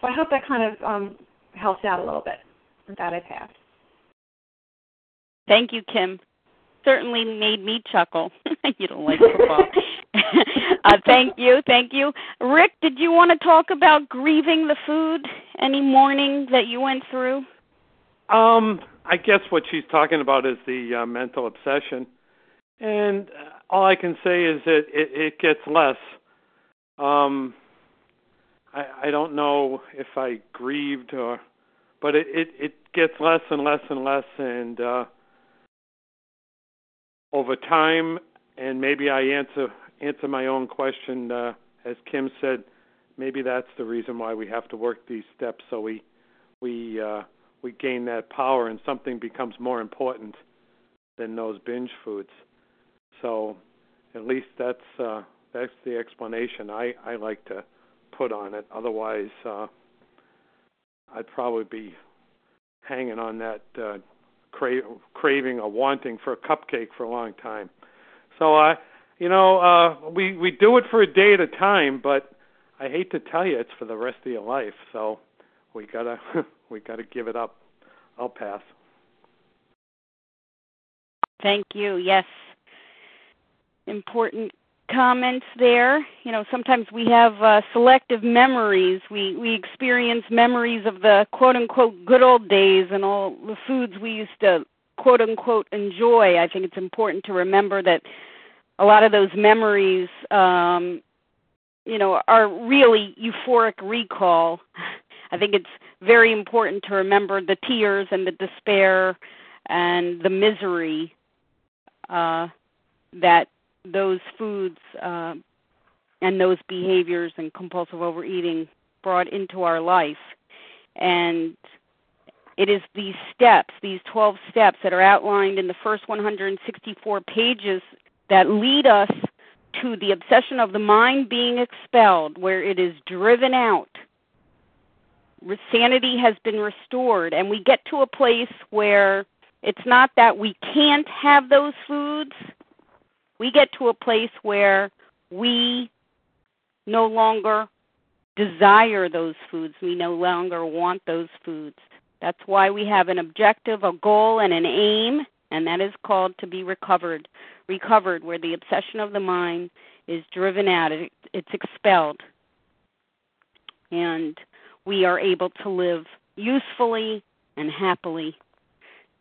So I hope that kind of um, helps out a little bit. With that, I pass. Thank you, Kim. Certainly made me chuckle. you don't like football. uh, thank you, thank you. Rick, did you want to talk about grieving the food? Any mourning that you went through? Um, I guess what she's talking about is the uh, mental obsession, and all I can say is that it, it gets less. Um, I, I don't know if I grieved or, but it, it it gets less and less and less, and uh, over time, and maybe I answer answer my own question. Uh, as Kim said, maybe that's the reason why we have to work these steps so we we uh, we gain that power and something becomes more important than those binge foods. So at least that's uh, that's the explanation I I like to put on it. Otherwise, uh, I'd probably be hanging on that uh, cra- craving or wanting for a cupcake for a long time. So I, you know, uh, we we do it for a day at a time, but I hate to tell you, it's for the rest of your life. So we gotta we gotta give it up. I'll pass. Thank you. Yes, important comments there. You know, sometimes we have uh, selective memories. We we experience memories of the quote unquote good old days and all the foods we used to quote unquote enjoy. I think it's important to remember that a lot of those memories um you know are really euphoric recall. I think it's very important to remember the tears and the despair and the misery uh that those foods uh, and those behaviors and compulsive overeating brought into our life. And it is these steps, these 12 steps that are outlined in the first 164 pages that lead us to the obsession of the mind being expelled, where it is driven out. Sanity has been restored, and we get to a place where it's not that we can't have those foods, we get to a place where we no longer desire those foods. We no longer want those foods. That's why we have an objective, a goal, and an aim, and that is called to be recovered. Recovered, where the obsession of the mind is driven out, it's expelled. And we are able to live usefully and happily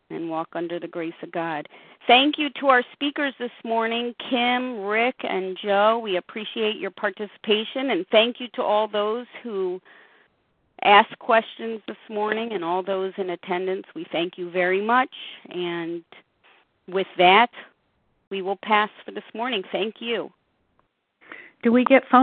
and walk under the grace of God. Thank you to our speakers this morning, Kim, Rick, and Joe. We appreciate your participation, and thank you to all those who asked questions this morning and all those in attendance. We thank you very much. And with that, we will pass for this morning. Thank you. Do we get phone?